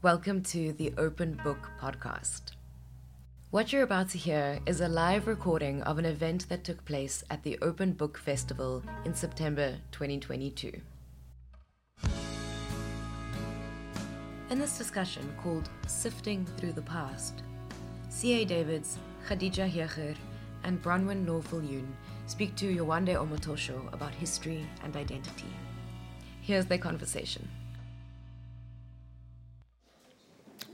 Welcome to the Open Book Podcast. What you're about to hear is a live recording of an event that took place at the Open Book Festival in September 2022. In this discussion called Sifting Through the Past, C.A. Davids, Khadija Heeger, and Bronwyn Law-Viljoen speak to Yewande Omotoso about history and identity. Here's their conversation.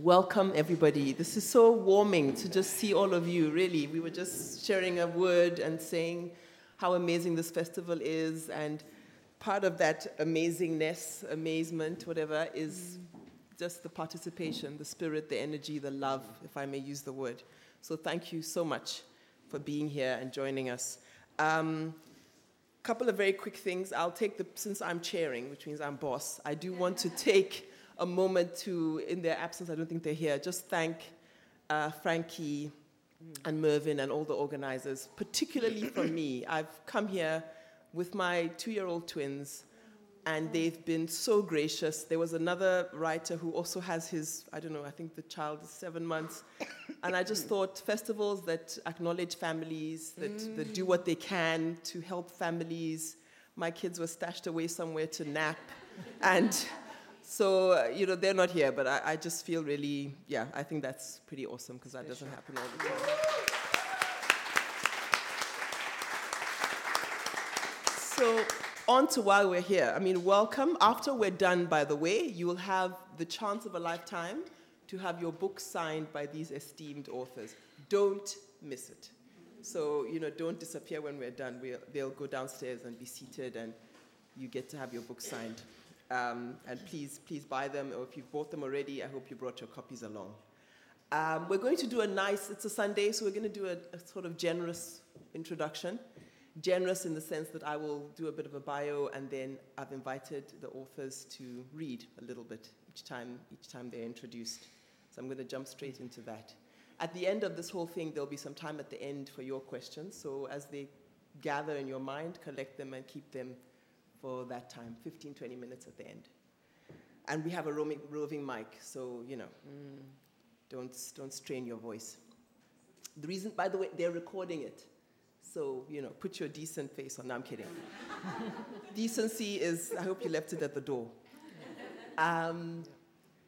Welcome, everybody. This is so warming to just see all of you, really. We were just sharing a word and saying how amazing this festival is, and part of that amazingness, amazement, whatever, is just the participation, the spirit, the energy, the love, if I may use the word. So, thank you so much for being here and joining us. A um, couple of very quick things. I'll take the, since I'm chairing, which means I'm boss, I do want to take a moment to, in their absence, I don't think they're here, just thank uh, Frankie and Mervyn and all the organizers, particularly for me. I've come here with my two year old twins, and they've been so gracious. There was another writer who also has his, I don't know, I think the child is seven months. And I just thought festivals that acknowledge families, that, mm. that do what they can to help families. My kids were stashed away somewhere to nap. And so, uh, you know, they're not here, but I, I, just feel really, yeah, I think that's pretty awesome because that doesn't happen all the time. So, on to while we're here. I mean, welcome. After we're done, by the way, you will have the chance of a lifetime to have your book signed by these esteemed authors. Don't miss it. So, you know, don't disappear when we're done. We'll, they'll go downstairs and be seated, and you get to have your book signed. Um, and please, please buy them, or if you've bought them already, I hope you brought your copies along. Um, we're going to do a nice, it's a Sunday, so we're going to do a, a, sort of generous introduction. Generous in the sense that I will do a bit of a bio, and then I've invited the authors to read a little bit each time, each time they're introduced. So I'm going to jump straight into that. At the end of this whole thing, there'll be some time at the end for your questions. So as they gather in your mind, collect them and keep them for that time 15, 20 minutes at the end. And we have a roaming, roving mic, so, you know, mm, don't, don't strain your voice. The reason, by the way, they're recording it. So, you know, put your decent face on. No, I'm kidding. Decency is, I hope you left it at the door. Um,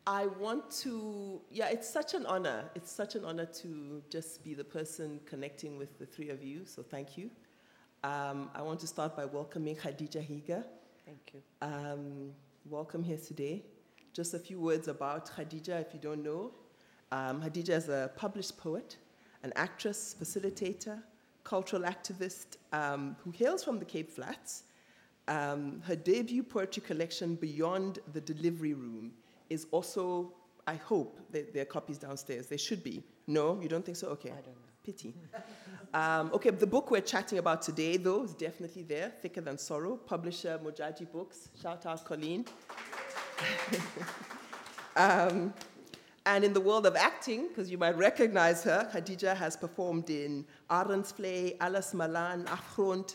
I want to, yeah, it's such an honor. It's such an honor to just be the person connecting with the three of you, so thank you. Um, I want to start by welcoming Khadija Heeger. Thank you. Um, welcome here today. Just a few words about Khadija, if you don't know. Um, Khadija is a published poet, an actress, facilitator, cultural activist um, who hails from the Cape Flats. Um, her debut poetry collection, Beyond the Delivery Room, is also, I hope, there are copies downstairs. There should be. No, you don't think so? Okay. I don't know. Pity. Um, okay, the book we're chatting about today, though, is definitely there Thicker Than Sorrow, publisher Modjaji Books. Shout out, Colleen. um, and in the world of acting, because you might recognize her, Khadija has performed in Arendsvlei, Alles Malan, Afgrond,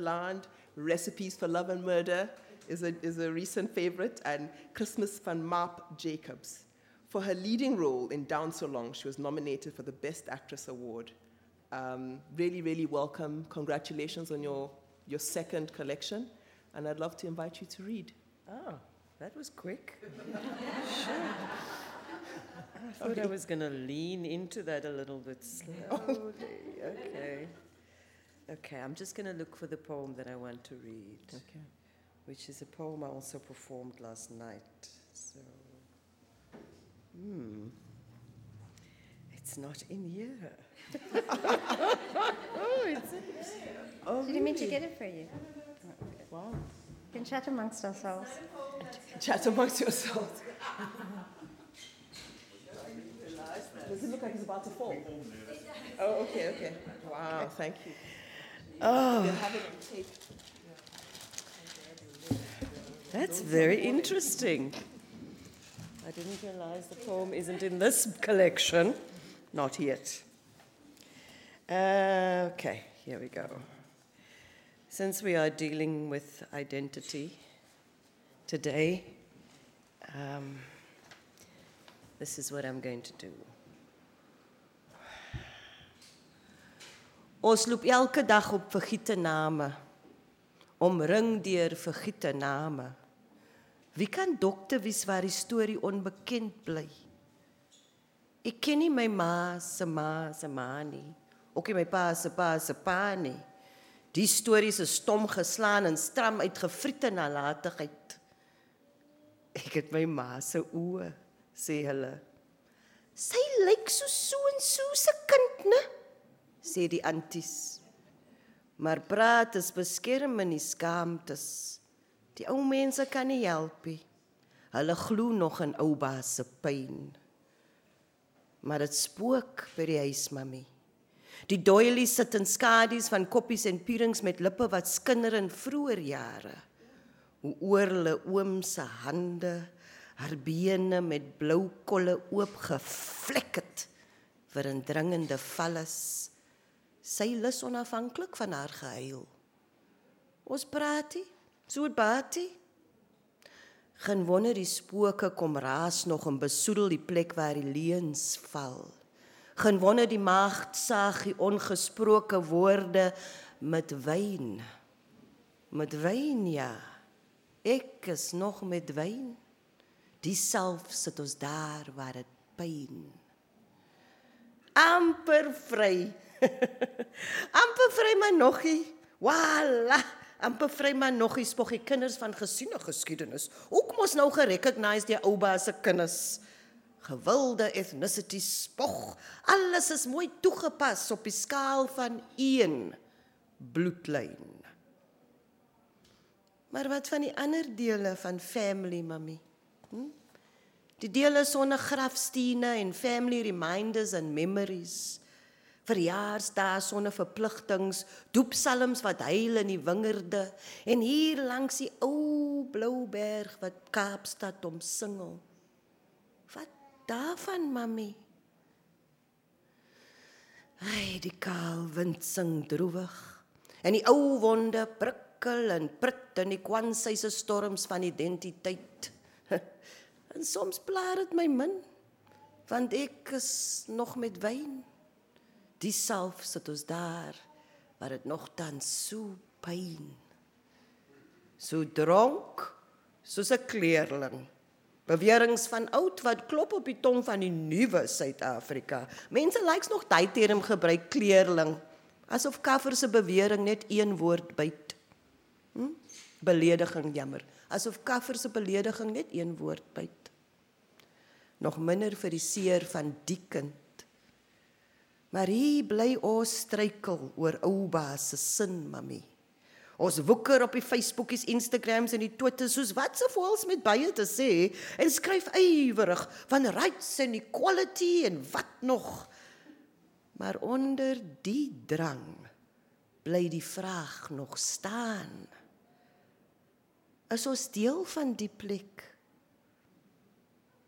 Land, Recipes for Love and Murder is a, is a recent favorite, and Christmas van Marp Jacobs. For her leading role in Down So Long, she was nominated for the Best Actress Award. Um, really, really welcome. Congratulations on your, your second collection, and I'd love to invite you to read. Oh, that was quick. sure. I thought okay. I was going to lean into that a little bit slowly. okay. Okay, I'm just going to look for the poem that I want to read. Okay. Which is a poem I also performed last night. So. Hmm. It's not in here. oh, it's in oh, Did you mean to get it for you? Wow. You can chat amongst ourselves. Chat amongst yourselves. Does it look like it's about to fall? Oh, okay, okay. Wow, thank you. Oh. That's very interesting. I didn't realize the poem isn't in this collection. Not yet. Uh, okay, here we go. Since we are dealing with identity today, um, This is what I'm going to do. Ons loop elke dag op vergiete name, omring deur vergiete name. Wie kan dokter wees waar die storie onbekend bly? Ek ken nie my ma se ma se ma nie, ook nie my pa se pa se pa nie. Die stories is stom geslaan en stram uitgevriete nalatigheid. Ek het my ma se oë, sê hulle. Sy lyk so so en so se kind, né? sê die anties. Maar praat is beskerm in die skaamtes. Die ou mense kan nie help nie. Hulle glo nog in oupa se pyn. Maar dit spook by die huis, mami. Die doilie sit in skadu's van koppies en pierings met lippe wat skinder in vroeë jare. Hoe oor hulle oom se hande, haar bene met blou kolle oop gevlek het vir 'n dringende valles. Sy lus onafhanklik van haar gehuil. Ons praatie, so het baatie. Geen wonder die spooke kom raas nog en besoedel die plek waar die leuns val. Geen wonder die maagd saag die ongesproke woorde met wyn. Met wyn ja. Ek is nog met wyn. Dieself sit ons daar waar dit pyn. amper vry. amper vry maar nogie. Wala, amper vry maar nogie spog die kinders van gesiene geskiedenis. Ook mos nou gerecognise die oupa se kinders. Gewilde ethnicity spog. Alles is mooi toegepas op die skaal van 1 bloedlyn. Maar wat van die ander dele van family, mami? Hm? Die dele sonder grafstene en family reminders and memories. Verjaarsdae sonder verpligtings, doopsalms wat huil in die wingerde en hier langs die ou blou berg wat Kaapstad omsingel. Wat daarvan, mami? Ai, die kaal wind sing droewig. En die ou wonde prikkel en prit in die kwansyse storms van identiteit. En soms plaar dit my min want ek is nog met wyn. Die self sit ons daar waar dit nog dan so pyn. So dronk soos 'n kleerling. Beweringe van oud wat klop op die tong van die nuwe Suid-Afrika. Mense lyks nog daai term gebruik kleerling asof kaffer se bewering net een woord byt. Hm? Belediging jammer. Asof kaffer se belediging net een woord byt nog minder vir die seer van die kind. Maar hier bly ons struikel oor ouba se sin, mami. Ons woeker op die Facebookies, Instagrams en die Twitters soos wat se voels met baie te sê en skryf ywerig van rights en equality en wat nog. Maar onder die drang bly die vraag nog staan. Is ons deel van die plek?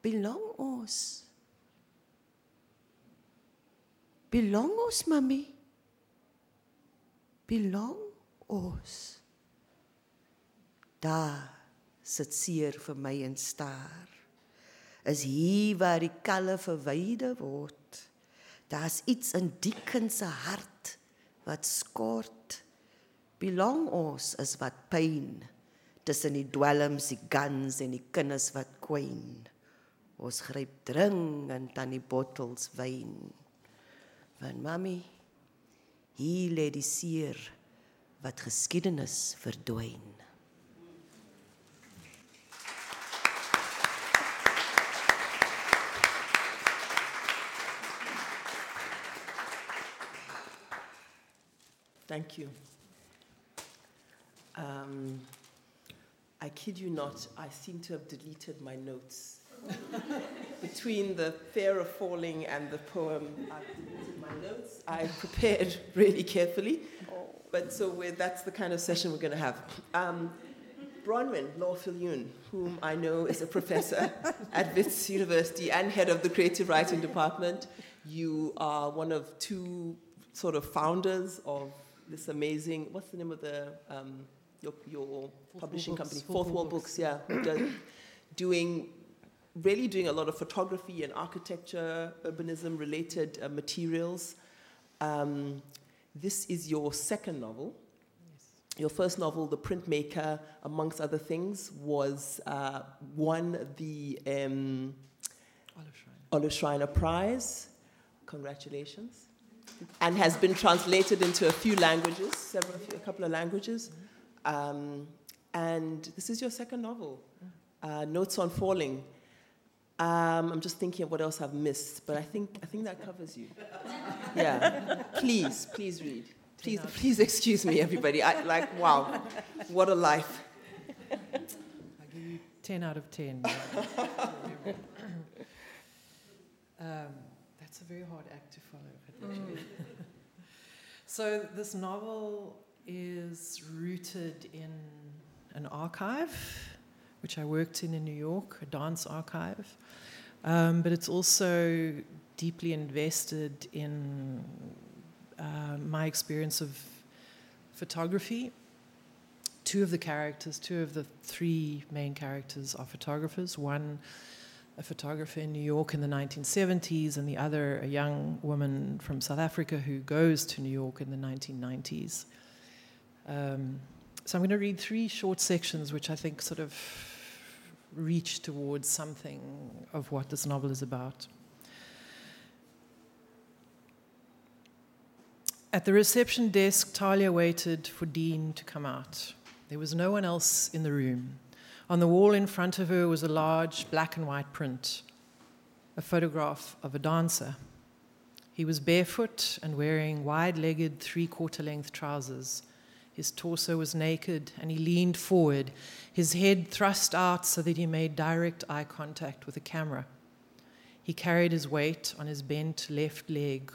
belong ons? Belong ons, mami? Belong ons? Daar sit seer vir my en staar. Is hier waar die kalle verwyde word. Daar's iets in die kind se hart wat skort. Belong ons is wat pyn tussen die dwelms, die guns en die kinders wat kwyn. Ons gryp dringend aan die bottels wyn. Want mami, hier lê die seer wat geskiedenis verdwyn. Thank you. Um, I kid you not, I seem to have deleted my notes between the fear of falling and the poem, I've my notes. I prepared really carefully. But so that's the kind of session we're going to have. Um, Bronwyn Law-Viljoen, whom I know is a professor at Wits University and head of the creative writing department. You are one of two sort of founders of this amazing, what's the name of the, um, your, your publishing company? Fourth Fourth Wall Books. Books, yeah. does- doing really doing a lot of photography and architecture, urbanism related uh, materials. Um, this is your second novel. Your first novel, The Printmaker, amongst other things, was uh, won the um, Olive Schreiner Prize. Congratulations. And has been translated into a few languages, several, a couple of languages. Um, and this is your second novel, uh, Notes on Falling. Um, I'm just thinking of what else I've missed, but I think, I think that covers you. Yeah. please, please read. Please, please excuse me, everybody. I, like, wow, what a life. I give you 10 out of 10. um, that's a very hard act to follow. Mm. so, this novel is rooted in an archive, which I worked in in New York, a dance archive. Um, but it's also deeply invested in uh, my experience of photography. Two of the characters, two of the three main characters are photographers. One, a photographer in New York in the 1970s, and the other, a young woman from South Africa who goes to New York in the 1990s. Um, so I'm going to read three short sections which I think sort of reach towards something of what this novel is about. At the reception desk, Talia waited for Dean to come out. There was no one else in the room. On the wall in front of her was a large black and white print, a photograph of a dancer. He was barefoot and wearing wide legged, three quarter length trousers his torso was naked, and he leaned forward, his head thrust out so that he made direct eye contact with the camera. He carried his weight on his bent left leg,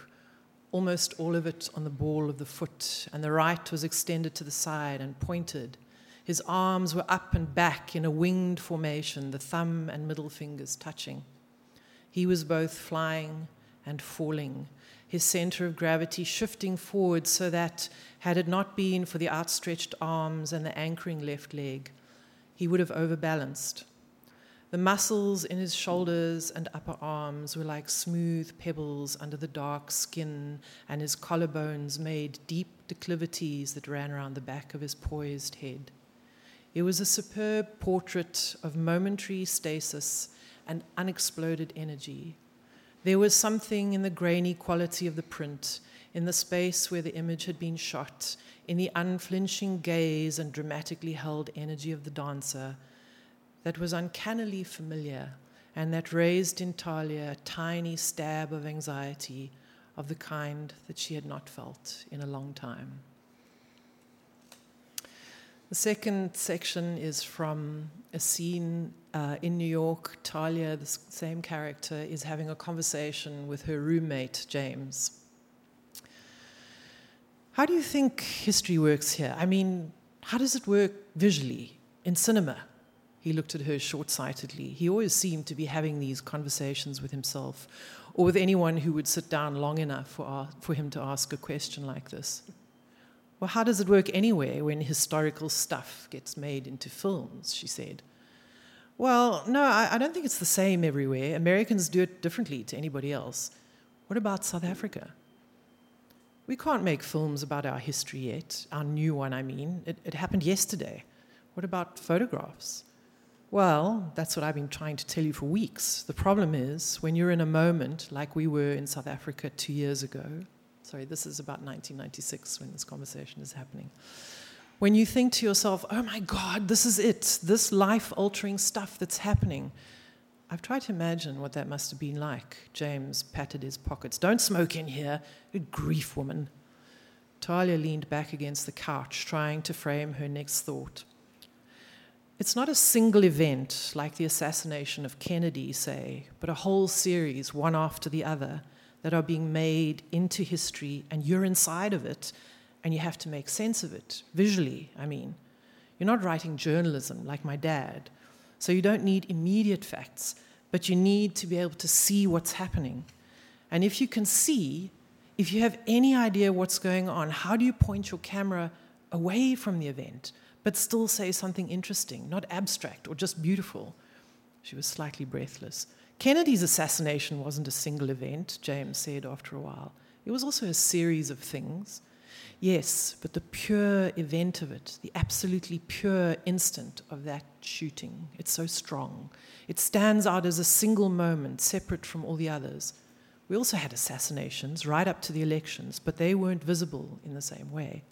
almost all of it on the ball of the foot, and the right was extended to the side and pointed. His arms were up and back in a winged formation, the thumb and middle fingers touching. He was both flying and falling, his center of gravity shifting forward so that, had it not been for the outstretched arms and the anchoring left leg, he would have overbalanced. The muscles in his shoulders and upper arms were like smooth pebbles under the dark skin, and his collarbones made deep declivities that ran around the back of his poised head. It was a superb portrait of momentary stasis and unexploded energy there was something in the grainy quality of the print, in the space where the image had been shot, in the unflinching gaze and dramatically held energy of the dancer that was uncannily familiar and that raised in Talia a tiny stab of anxiety of the kind that she had not felt in a long time. The second section is from a scene uh, in New York. Talia, the same character, is having a conversation with her roommate, James. How do you think history works here? I mean, how does it work visually in cinema? He looked at her short sightedly. He always seemed to be having these conversations with himself or with anyone who would sit down long enough for, for him to ask a question like this. Well, how does it work anyway when historical stuff gets made into films? She said. Well, no, I, I, don't think it's the same everywhere. Americans do it differently to anybody else. What about South Africa? We can't make films about our history yet, our new one, I mean. It, it happened yesterday. What about photographs? Well, that's what I've been trying to tell you for weeks. The problem is, when you're in a moment like we were in South Africa two years ago, Sorry, this is about 1996 when this conversation is happening. When you think to yourself, oh my God, this is it, this life altering stuff that's happening. I've tried to imagine what that must have been like. James patted his pockets. Don't smoke in here. Good grief, woman. Talia leaned back against the couch, trying to frame her next thought. It's not a single event like the assassination of Kennedy, say, but a whole series, one after the other, that are being made into history, and you're inside of it, and you have to make sense of it visually. I mean, you're not writing journalism like my dad, so you don't need immediate facts, but you need to be able to see what's happening. And if you can see, if you have any idea what's going on, how do you point your camera away from the event, but still say something interesting, not abstract or just beautiful? She was slightly breathless. Kennedy's assassination wasn't a single event, James said after a while. It was also a series of things. Yes, but the pure event of it, the absolutely pure instant of that shooting, it's so strong. It stands out as a single moment, separate from all the others. We also had assassinations right up to the elections, but they weren't visible in the same way.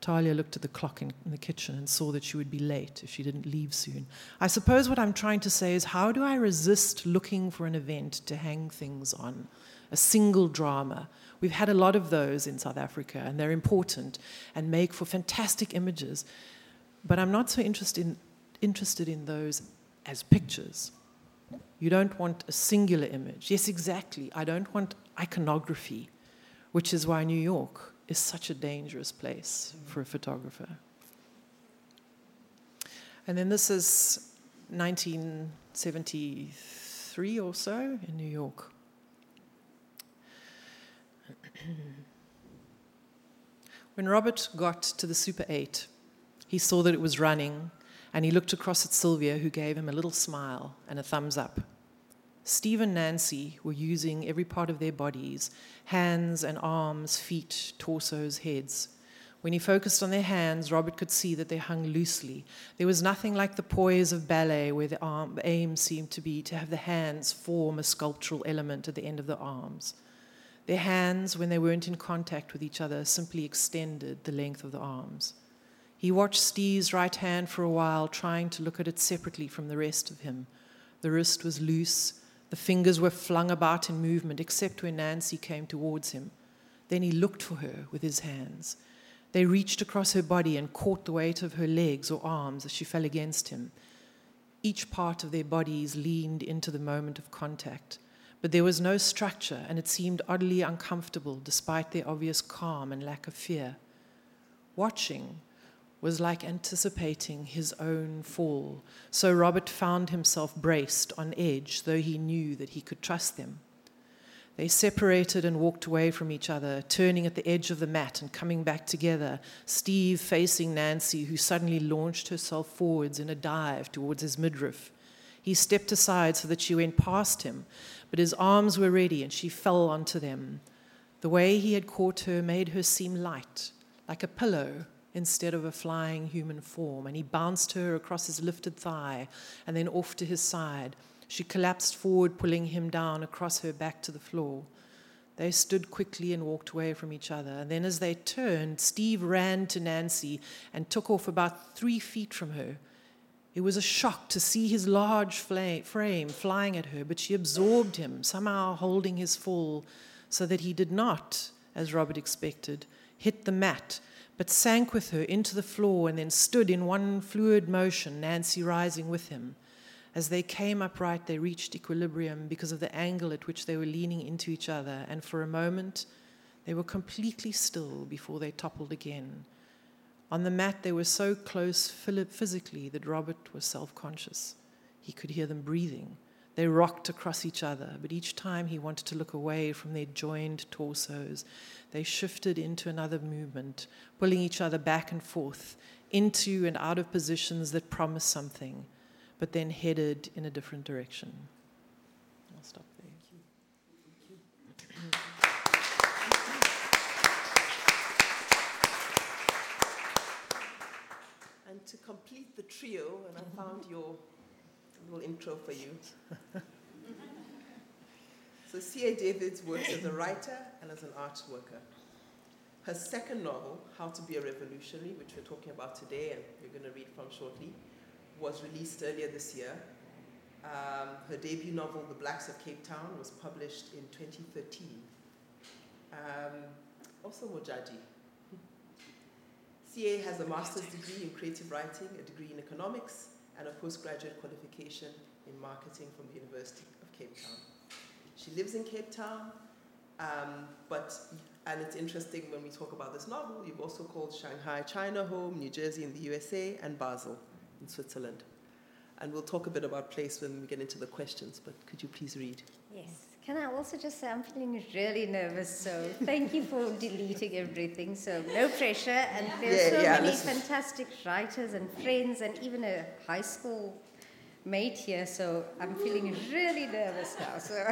Talia looked at the clock in, in, the kitchen and saw that she would be late if she didn't leave soon. I suppose what I'm trying to say is how do I resist looking for an event to hang things on? A single drama. We've had a lot of those in South Africa, and they're important and make for fantastic images. But I'm not so interested in, interested in those as pictures. You don't want a singular image. Yes, exactly. I don't want iconography, which is why New York is such a dangerous place for a photographer. And then this is 1973 or so in New York. when Robert got to the Super 8, he saw that it was running and he looked across at Sylvia, who gave him a little smile and a thumbs up. Steve and Nancy were using every part of their bodies hands and arms, feet, torsos, heads. When he focused on their hands, Robert could see that they hung loosely. There was nothing like the poise of ballet, where the, arm, aim seemed to be to have the hands form a sculptural element at the end of the arms. Their hands, when they weren't in contact with each other, simply extended the length of the arms. He watched Steve's right hand for a while, trying to look at it separately from the rest of him. The wrist was loose, the fingers were flung about in movement, except when Nancy came towards him. Then he looked for her with his hands. They reached across her body and caught the weight of her legs or arms as she fell against him. Each part of their bodies leaned into the moment of contact, but there was no structure, and it seemed oddly uncomfortable despite their obvious calm and lack of fear. Watching, was like anticipating his own fall. So Robert found himself braced on edge, though he knew that he could trust them. They separated and walked away from each other, turning at the edge of the mat and coming back together, Steve facing Nancy, who suddenly launched herself forwards in a dive towards his midriff. He stepped aside so that she went past him, but his arms were ready and she fell onto them. The way he had caught her made her seem light, like a pillow instead of a flying human form, and he bounced her across his lifted thigh and then off to his side. She collapsed forward, pulling him down across her back to the floor. They stood quickly and walked away from each other. And then, as they turned, Steve ran to Nancy and took off about three feet from her. It was a shock to see his large frame flying at her, but she absorbed him, somehow holding his fall so that he did not, as Robert expected, hit the mat but sank with her into the floor and then stood in one fluid motion, Nancy rising with him. As they came upright, they reached equilibrium because of the angle at which they were leaning into each other, and for a moment, they were completely still before they toppled again. On the mat, they were so close physically that Robert was self conscious. He could hear them breathing. They rocked across each other, but each time he wanted to look away from their joined torsos, they shifted into another movement, pulling each other back and forth into and out of positions that promised something, but then headed in a different direction. I'll stop there. Thank you. And to complete the trio, and I found your little intro for you. so C.A. Davids works as a writer and as an arts worker. Her second novel, How to Be a Revolutionary, which we're talking about today and you're going to read from shortly, was released earlier this year. Um, her debut novel, The Blacks of Cape Town, was published in 2013. Um, also Modjaji. CA has a master's degree in creative writing, a degree in economics, and a postgraduate qualification in marketing from the University of Cape Town. She lives in Cape Town, um, but, and it's interesting when we talk about this novel, you've also called Shanghai China home, New Jersey in the USA, and Basel in Switzerland. And we'll talk a bit about place when we get into the questions, but could you please read? Yes. Can I also just say I'm feeling really nervous, so thank you for deleting everything. So no pressure, and there's yeah, so yeah, many fantastic writers and friends, and even a high school mate here, so I'm feeling really nervous now. So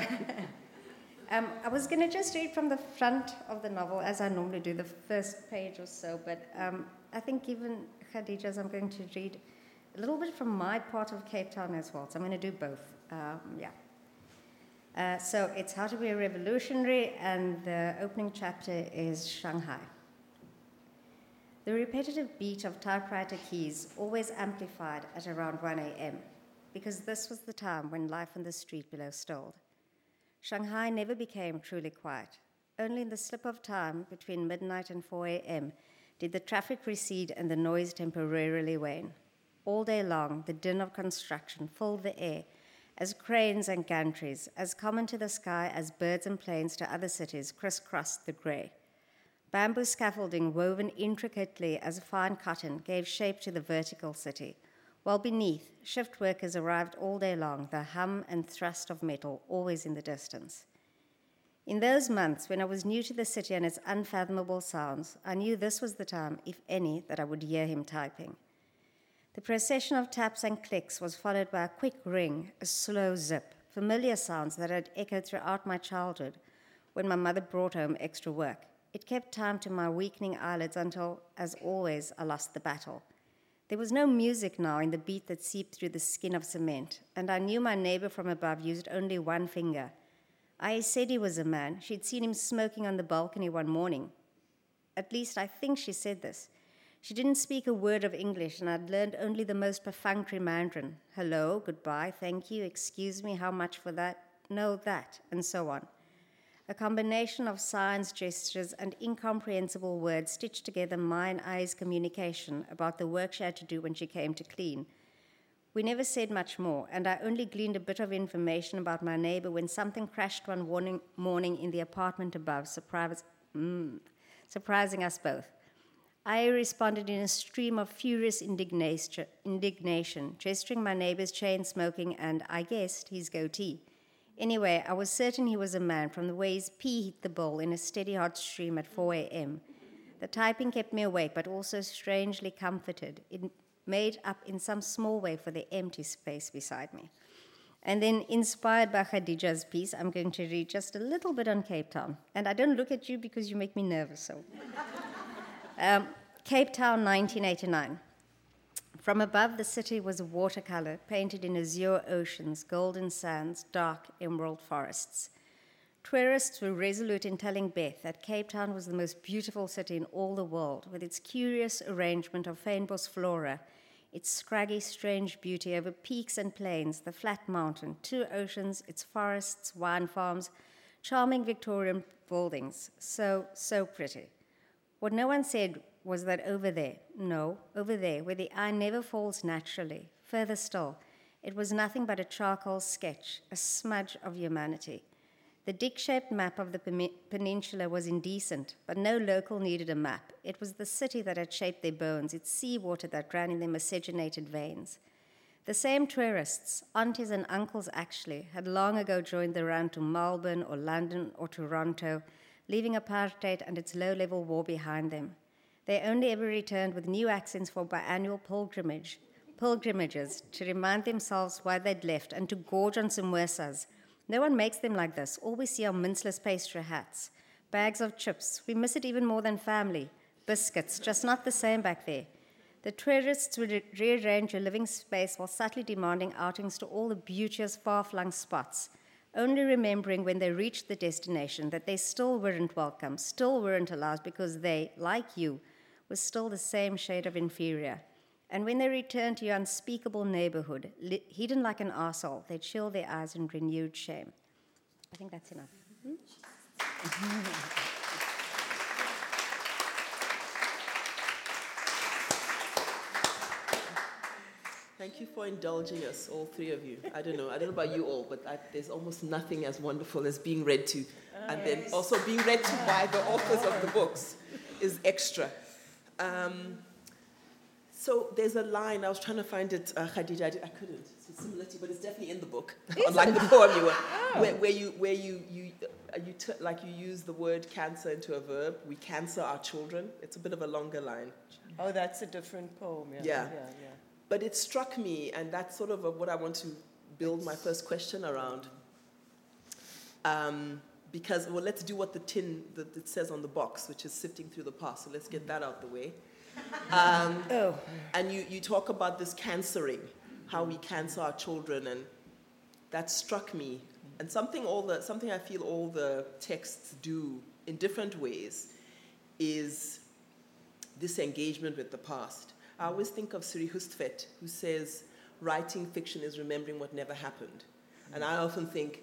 um, I was going to just read from the front of the novel, as I normally do, the first page or so, but um, I think given Khadija's, I'm going to read a little bit from my part of Cape Town as well. So I'm going to do both. Um, yeah. Uh, so it's How to Be a Revolutionary, and the opening chapter is Shanghai. The repetitive beat of typewriter keys always amplified at around 1 a.m., because this was the time when life on the street below stalled. Shanghai never became truly quiet. Only in the slip of time between midnight and 4 a.m. did the traffic recede and the noise temporarily wane. All day long, the din of construction filled the air as cranes and gantries, as common to the sky as birds and planes to other cities, crisscrossed the grey. Bamboo scaffolding woven intricately as fine cotton gave shape to the vertical city, while beneath, shift workers arrived all day long, the hum and thrust of metal always in the distance. In those months, when I was new to the city and its unfathomable sounds, I knew this was the time, if any, that I would hear him typing. The procession of taps and clicks was followed by a quick ring, a slow zip, familiar sounds that had echoed throughout my childhood when my mother brought home extra work. It kept time to my weakening eyelids until, as always, I lost the battle. There was no music now in the beat that seeped through the skin of cement, and I knew my neighbor from above used only one finger. I said he was a man. She'd seen him smoking on the balcony one morning. At least I think she said this. She didn't speak a word of English, and I'd learned only the most perfunctory Mandarin hello, goodbye, thank you, excuse me, how much for that, no, that, and so on. A combination of signs, gestures, and incomprehensible words stitched together my and I's communication about the work she had to do when she came to clean. We never said much more, and I only gleaned a bit of information about my neighbor when something crashed one morning in the apartment above, mm, surprising us both. I responded in a stream of furious indignation, gesturing my neighbor's chain smoking and, I guessed, his goatee. Anyway, I was certain he was a man from the way his pee hit the bowl in a steady hot stream at 4 a.m. The typing kept me awake, but also strangely comforted. It made up in some small way for the empty space beside me. And then, inspired by Khadija's piece, I'm going to read just a little bit on Cape Town. And I don't look at you because you make me nervous, so. Um, Cape Town, 1989. From above, the city was a watercolor painted in azure oceans, golden sands, dark emerald forests. Tourists were resolute in telling Beth that Cape Town was the most beautiful city in all the world, with its curious arrangement of fynbos flora, its scraggy, strange beauty over peaks and plains, the flat mountain, two oceans, its forests, wine farms, charming Victorian buildings. So, so pretty. What no one said was that over there, no, over there, where the eye never falls naturally, further still, it was nothing but a charcoal sketch, a smudge of humanity. The dick shaped map of the peninsula was indecent, but no local needed a map. It was the city that had shaped their bones, its seawater that ran in their miscegenated veins. The same tourists, aunties and uncles actually, had long ago joined the run to Melbourne or London or Toronto leaving apartheid and its low level war behind them. They only ever returned with new accents for biannual pilgrimage, pilgrimages to remind themselves why they'd left and to gorge on samosas. No one makes them like this. All we see are minceless pastry hats, bags of chips. We miss it even more than family. Biscuits, just not the same back there. The tourists would rearrange your living space while subtly demanding outings to all the beauteous, far flung spots only remembering when they reached the destination that they still weren't welcome, still weren't allowed because they, like you, were still the same shade of inferior. And when they returned to your unspeakable neighborhood, hidden like an arsehole, they chill their eyes in renewed shame. I think that's enough. Mm-hmm. Thank you for indulging us, all three of you. I don't know, I don't know about you all, but I, there's almost nothing as wonderful as being read to. and then also being read to by the authors of the books is extra. Um, so there's a line, I was trying to find it, uh, Khadija, I, I couldn't. It's similarity, but it's definitely in the book, unlike the poem you were, oh. where, where, you, where you, you, uh, you t- like you use the word cancer into a verb. We cancer our children. It's a bit of a longer line. Oh, that's a different poem. Yeah. Yeah. yeah, yeah. But it struck me, and that's sort of what I want to build my first question around. Um, because, well, let's do what the tin that it says on the box, which is sifting through the past. So let's get that out the way. Um, Oh, and you, you talk about this cancering, how we cancer our children, and that struck me. And something all the something I feel all the texts do in different ways is this engagement with the past. I always think of Siri Hustvedt, who says writing fiction is remembering what never happened. And I often think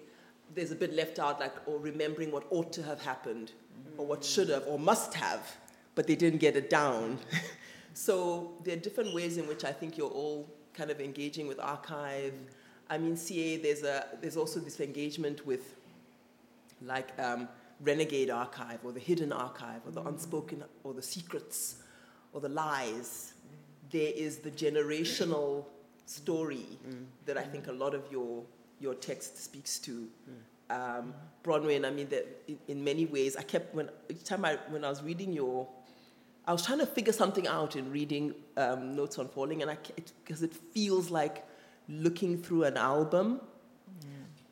there's a bit left out, like, or remembering what ought to have happened, or what should have, or must have, but they didn't get it down. so there are different ways in which I think you're all kind of engaging with archive. I mean, CA, there's, a, there's also this engagement with, like, um, renegade archive, or the hidden archive, or the unspoken, or the secrets, or the lies. There is the generational story that I think a lot of your your text speaks to. Um, Bronwyn, I mean, that in, in many ways, I kept when each time I when I was reading your, I was trying to figure something out in reading um, Notes on Falling, and I because it, feels like looking through an album.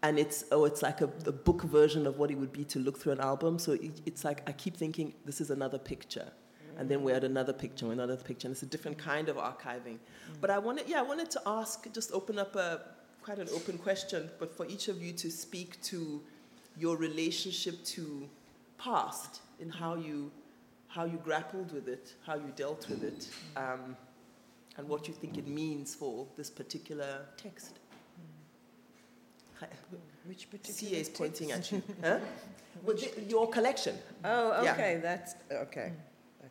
And it's oh, it's like a, a book version of what it would be to look through an album. So it, it's like I keep thinking this is another picture, and then we had another picture, another picture, and it's a different kind of archiving. But I wanted, yeah, I wanted to ask, just open up a quite an open question, but for each of you to speak to your relationship to past and how you how you grappled with it, how you dealt with it, um, and what you think it means for this particular text. which particular CA is pointing at you. huh? Well, your collection. Oh, Yeah. okay, that's okay.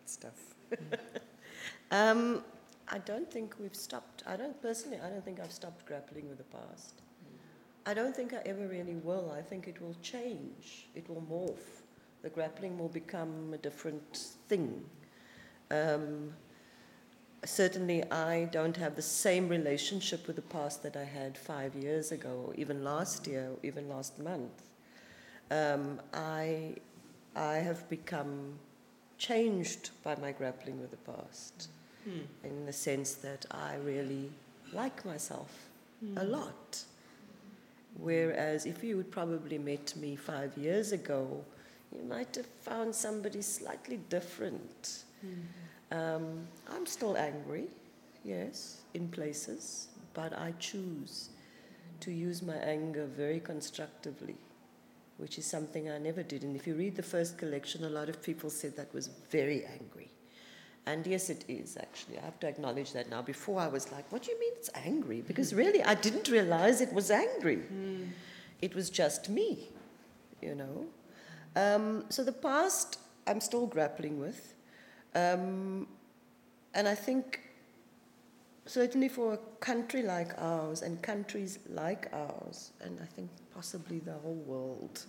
That's tough. um, I don't think we've stopped. I don't personally. I don't think I've stopped grappling with the past. I don't think I ever really will. I think it will change. It will morph. The grappling will become a different thing. Um, certainly, I don't have the same relationship with the past that I had five years ago, or even last year, or even last month. Um, I, I have become changed by my grappling with the past hmm. in the sense that I really like myself hmm. a lot. Whereas if you would probably met me five years ago, you might have found somebody slightly different. Hmm. Um, I'm still angry, yes, in places, but I choose to use my anger very constructively, which is something I never did. And if you read the first collection, a lot of people said that was very angry. And yes, it is actually. I have to acknowledge that now. Before I was like, what do you mean it's angry? Because really, I didn't realize it was angry. It was just me, you know. Um, so the past, I'm still grappling with. Um, and I think, certainly for a country like ours and countries like ours, and I think possibly the whole world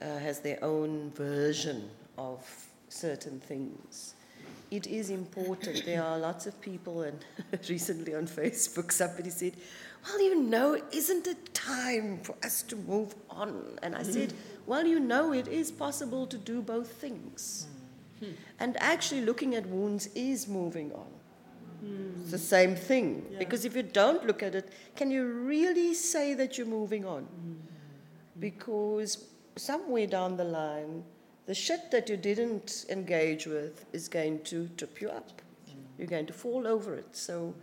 uh, has their own version of certain things it is important. There are lots of people, and recently on Facebook, somebody said, Well, you know, isn't it time for us to move on? And I said, Well, you know, it is possible to do both things. And actually, looking at wounds is moving on. Mm. It's the same thing. Because if you don't look at it, can you really say that you're moving on? Mm-hmm. Because somewhere down the line, the shit that you didn't engage with is going to trip you up. Mm. You're going to fall over it. So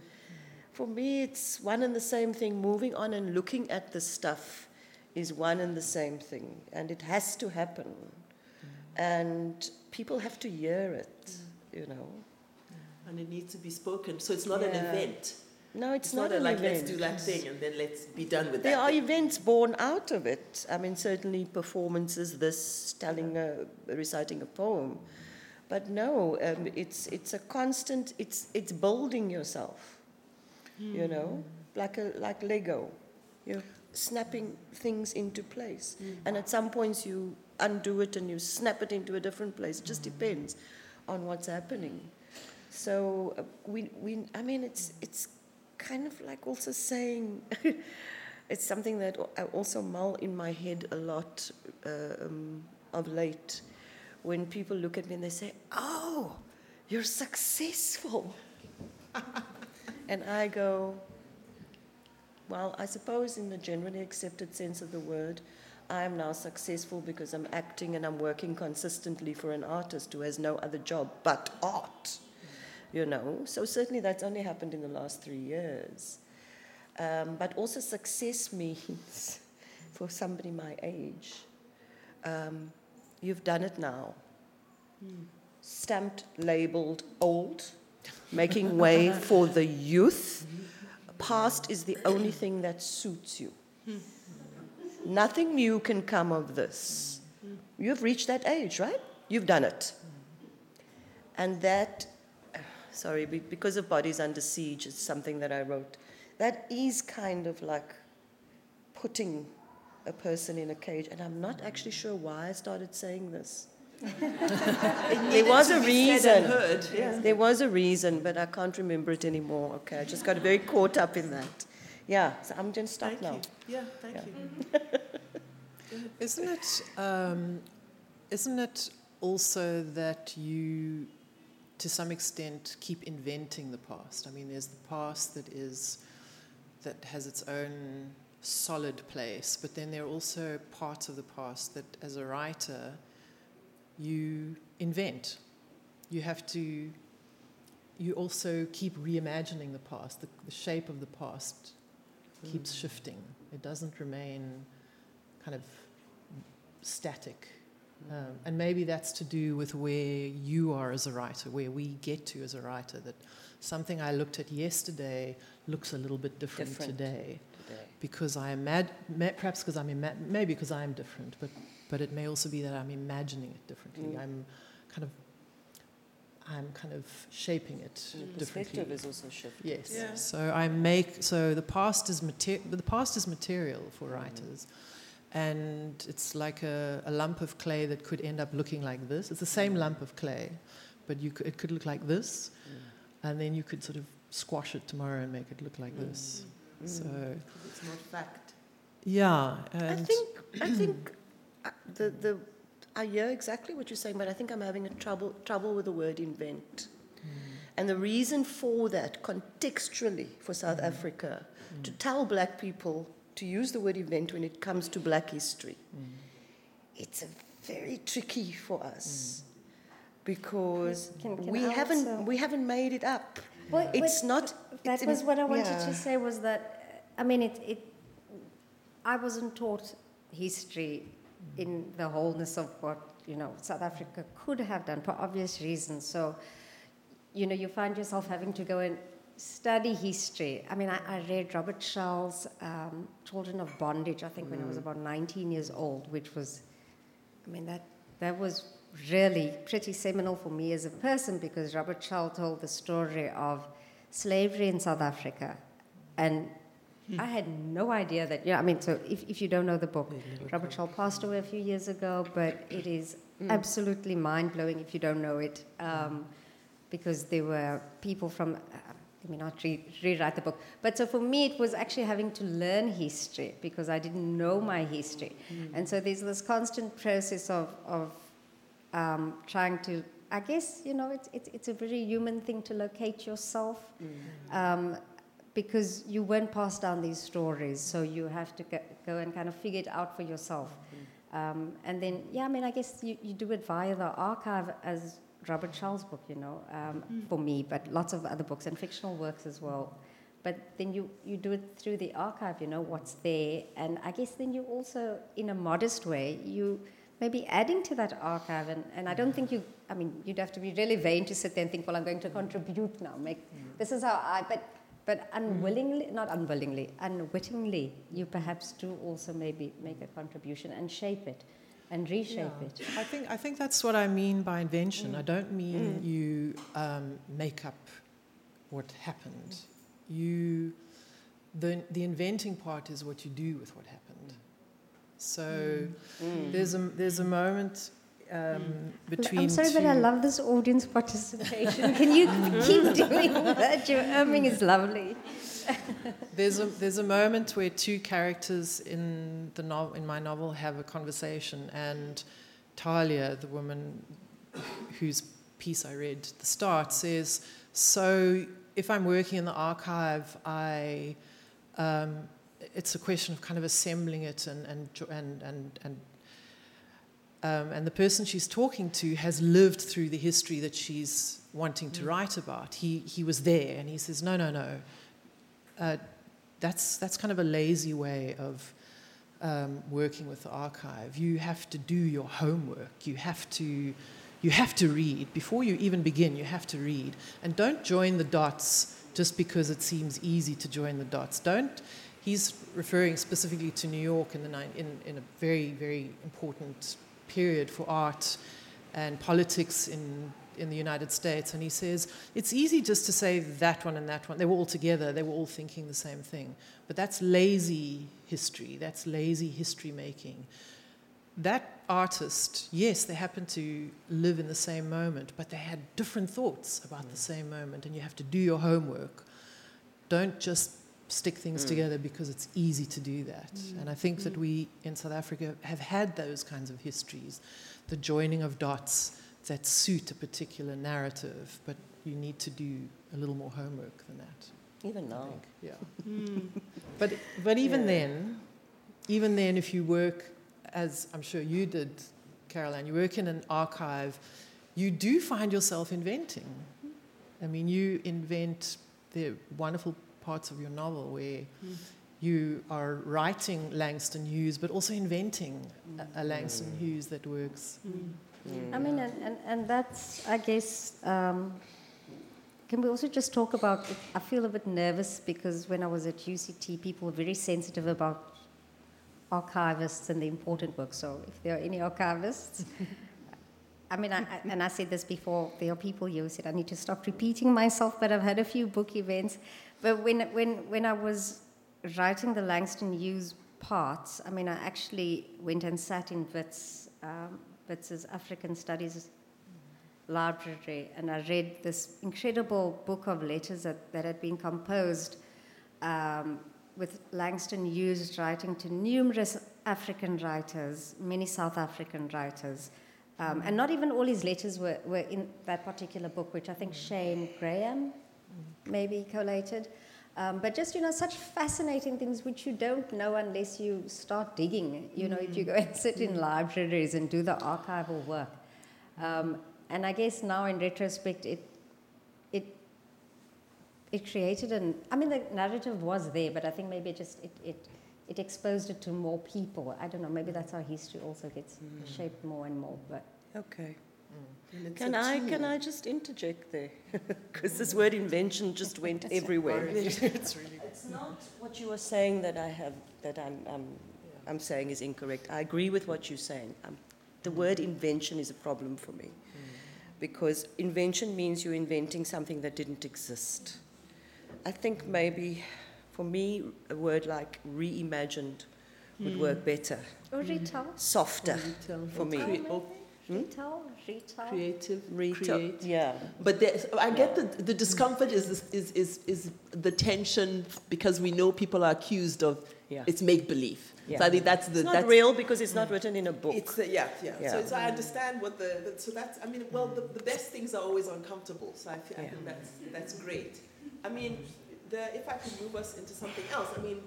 for me, it's one and the same thing. Moving on and looking at the stuff is one and the same thing. And it has to happen. Mm. And people have to hear it, you know. And it needs to be spoken. So it's not an event. No, it's, It's, not, a, an like, event. let's do that thing and then let's be done with There that. are thing. events born out of it. I mean, certainly performances, this telling, a, reciting a poem, but no, um, it's it's a constant. It's it's building yourself, you hmm. know, like a like Lego, you're snapping things into place, hmm. and at some points you undo it and you snap it into a different place. It just hmm. depends on what's happening. So uh, we we I mean, it's it's kind of like also saying. it's something that I also mull in my head a lot uh, um, of late when people look at me and they say, Oh, you're successful. And I go, well, I suppose in the generally accepted sense of the word, I am now successful because I'm acting and I'm working consistently for an artist who has no other job but art. You know, so certainly that's only happened in the last three years. Um, but also, success means for somebody my age, um, you've done it now. Mm. Stamped, labeled old, making way for the youth. Past is the only thing that suits you. Nothing new can come of this. You've reached that age, right? You've done it. And that, sorry, because of Bodies Under Siege, it's something that I wrote. That is kind of like putting a person in a cage. And I'm not actually sure why I started saying this. there was a reason. Yeah. There was a reason, but I can't remember it anymore. Okay, I just got very caught up in that. Yeah, so I'm going to stop thank now. You. Yeah, thank yeah. you. isn't it? Um, isn't it also that you, to some extent, keep inventing the past? I mean, there's the past that is that has its own solid place, but then there are also parts of the past that, as a writer, you invent. You have to, you also keep reimagining the past. The, the shape of the past mm. keeps shifting, it doesn't remain kind of static. Mm. Um, and maybe that's to do with where you are as a writer, where we get to as a writer, that something I looked at yesterday looks a little bit different, different today. today. Because I imagine, perhaps because I'm, ima- maybe because I'm different, but but it may also be that I'm imagining it differently. Mm. I'm kind of I'm kind of shaping it mm. differently. Perspective is also shifting. Yes. Yeah. So I make so the past is material. The past is material for mm. And it's like a, a, lump of clay that could end up looking like this. It's the same mm. lump of clay, but you could, it could look like this, mm. and then you could sort of squash it tomorrow and make it look like this. Mm. So it's more fact. Yeah, I think I think the, the, I hear exactly what you're saying, but I think I'm having a trouble, trouble with the word invent. Mm. And the reason for that, contextually for South mm. Africa, mm. to tell black people to use the word event when it comes to black history, mm. it's very tricky for us mm. because can, can we, haven't, we haven't made it up. Well, it's not. That was what I wanted yeah. to say was that, I mean, it, it, I wasn't taught history in the wholeness of what you know South Africa could have done for obvious reasons. So, you know, you find yourself having to go and study history. I mean, I, I read Robert Shell's um, Children of Bondage. I think mm. when I was mm. about 19 years old, which was, I mean, that that was really pretty seminal for me as a person because Robert Shell told the story of slavery in South Africa, and I had no idea that, yeah, I mean, so if, if you don't know the book, Robert Shell passed away a few years ago, but it is mm. absolutely mind blowing if you don't know it, um, because there were people from, let me not re- rewrite the book, but so for me it was actually having to learn history because I didn't know my history. Mm. And so there's this constant process of, of um, trying to I guess you know it's, it's, it's a very human thing to locate yourself. Mm. Um, because you weren't passed down these stories, so you have to go and kind of figure it out for yourself. Mm-hmm. Um, and then, yeah, I mean, I guess you, you do it via the archive as Robert Shell's book, you know, um, for me, but lots of other books and fictional works as well. But then you, you do it through the archive, you know, what's there. And I guess then you also, in a modest way, you maybe adding to that archive. And, and I don't think you, I mean, you'd have to be really vain to sit there and think, well, I'm going to contribute now. Make. This is how I, but but unwillingly, not unwillingly, unwittingly, you perhaps do also maybe make a contribution and shape it and reshape yeah. it. I think, I think that's what I mean by invention. Mm. I don't mean mm. you um, make up what happened. You, the, the inventing part is what you do with what happened. So mm. Mm. there's, a, there's a moment um, between. I'm sorry, two... but I love this audience participation. Can you keep doing that? Your humming is lovely. there's a there's a moment where two characters in the novel in my novel have a conversation, and Talia, the woman whose piece I read at the start, says, "So if I'm working in the archive, I um, it's a question of kind of assembling it and and and and and, um, and the person she's talking to has lived through the history that she's wanting to mm. write about. He he was there, and he says, no, no, no. Uh, that's that's kind of a lazy way of um, working with the archive. You have to do your homework. You have to you have to read before you even begin. You have to read, and don't join the dots just because it seems easy to join the dots. Don't. He's referring specifically to New York in, the, in, in a very, very important period for art and politics in, in the United States. And he says, it's easy just to say that one and that one. They were all together, they were all thinking the same thing. But that's lazy history, that's lazy history making. That artist, yes, they happen to live in the same moment, but they had different thoughts about the same moment, and you have to do your homework. Don't just stick things mm. together because it's easy to do that. Mm. And I think mm. that we in South Africa have had those kinds of histories, the joining of dots that suit a particular narrative, but you need to do a little more homework than that. Even now. Yeah. Mm. but, but even yeah. then, even then, if you work, as I'm sure you did, Caroline, you work in an archive, you do find yourself inventing. I mean, you invent the wonderful parts of your novel where mm. you are writing Langston Hughes, but also inventing mm. a, a, Langston mm. Hughes that works. I mean, and, and, and that's, I guess, um, can we also just talk about? I feel a bit nervous because when I was at UCT, people were very sensitive about archivists and the important work. So if there are any archivists, I mean, I, I, and I said this before, there are people here who said I need to stop repeating myself, but I've had a few book events but when, when, when I was writing the Langston Hughes parts, I mean, I actually went and sat in Wits, um, Wits's African Studies library, and I read this incredible book of letters that, that had been composed um, with Langston Hughes writing to numerous African writers, many South African writers. Um, and not even all his letters were, were in that particular book, which I think Shane Graham maybe collated. Um, but just, you know, such fascinating things which you don't know unless you start digging, you know, mm. if you go and sit in libraries and do the archival work. Um, and I guess now in retrospect, it, it, it created an, I mean, the narrative was there, but I think maybe it just, it, it, it exposed it to more people. I don't know, maybe that's how history also gets mm. shaped more and more. But Okay. Can I, can I just interject there? Because this word invention just went everywhere. it's, really it's not what you are saying that I have, that I'm, I'm, I'm saying is incorrect. I agree with what you're saying. Um, the word invention is a problem for me. Because invention means you're inventing something that didn't exist. I think maybe for me, a word like reimagined would mm. work better. Or retell. Softer or retell. for me. Retail, retail. Creative, retail. Create. Yeah. But I get the, the discomfort is, is, is, is the tension because we know people are accused of yeah. it's make believe. Yeah. So I think that's the. It's not that's, real because it's not written in a book. It's the, yeah, yeah, yeah. So, so I understand what the, the, so that's I mean well the, the best things are always uncomfortable. So I, feel, I think that's that's great. I mean, the, if I could move us into something else, I mean,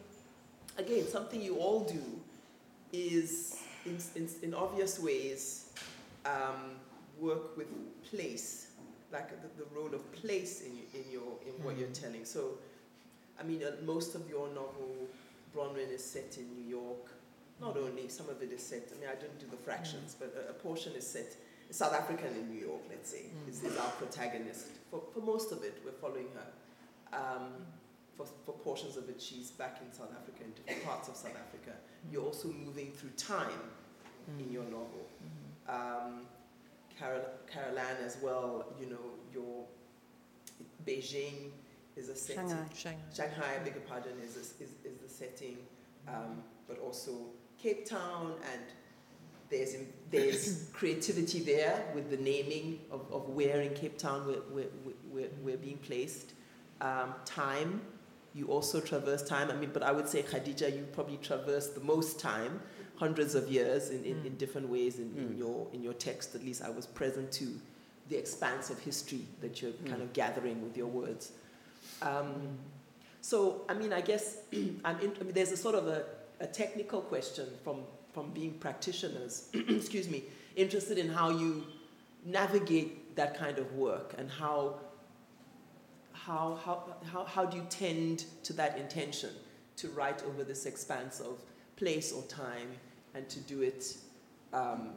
again, something you all do is in, in, in obvious ways um, work with place, like the, the, role of place in, in, your, in what you're mm. telling. So, I mean, uh, most of your novel, Bronwyn, is set in New York. Not only, some of it is set, I mean, I didn't do the fractions, mm. but a, a, portion is set, South African in New York, let's say, mm. is, is, our protagonist. For, for most of it, we're following her. Um, for, for portions of it, she's back in South Africa, in different parts of South Africa. You're also moving through time in your novel um, Carol, Caroline as well, you know, your Beijing is a setting. Shanghai. Shanghai, Shanghai I beg your pardon, is, a, is, is the setting, um, but also Cape Town and there's, there's creativity there with the naming of, of where in Cape Town we're, we're, we're, we're being placed. Um, time, you also traverse time. I mean, but I would say, Khadija, you probably traverse the most time hundreds of years in, in, mm. in different ways in, in, mm. your, in your text. At least I was present to the expanse of history that you're kind of mm. gathering with your words. Um, so, I mean, I guess I'm in, I mean, there's a sort of a, a technical question from, from being practitioners, excuse me, interested in how you navigate that kind of work and how, how, how, how, how do you tend to that intention to write over this expanse of place or time and to do it um,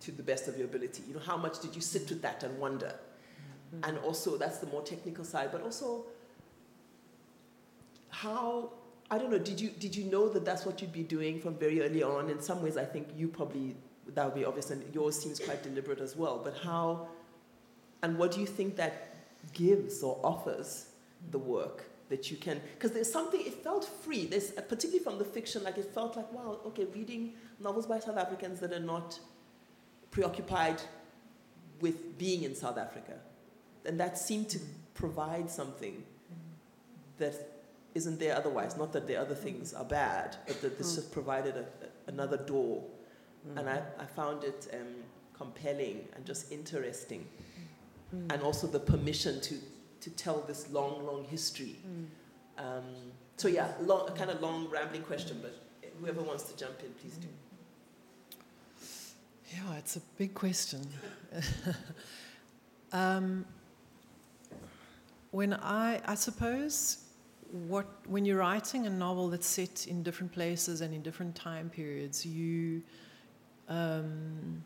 to the best of your ability. You know, how much did you sit with that and wonder? Mm-hmm. And also, that's the more technical side, but also, how I don't know. Did you did you know that that's what you'd be doing from very early on? In some ways, I think you probably that would be obvious, and yours seems quite deliberate as well. But how, and what do you think that gives or offers the work that you can? Because there's something. It felt free. There's particularly from the fiction, like it felt like wow, okay, reading novels by South Africans that are not preoccupied with being in South Africa. And that seemed to provide something that isn't there otherwise. Not that the other things are bad, but that this just provided a, a, another door. Mm. And I, I found it um, compelling and just interesting. Mm. And also the permission to, to tell this long, long history. Mm. Um, so, yeah, long, a kind of long, rambling question, but whoever wants to jump in, please do. Yeah, it's a big question. um, when I, I suppose, what when you're writing a novel that's set in different places and in different time periods, you um,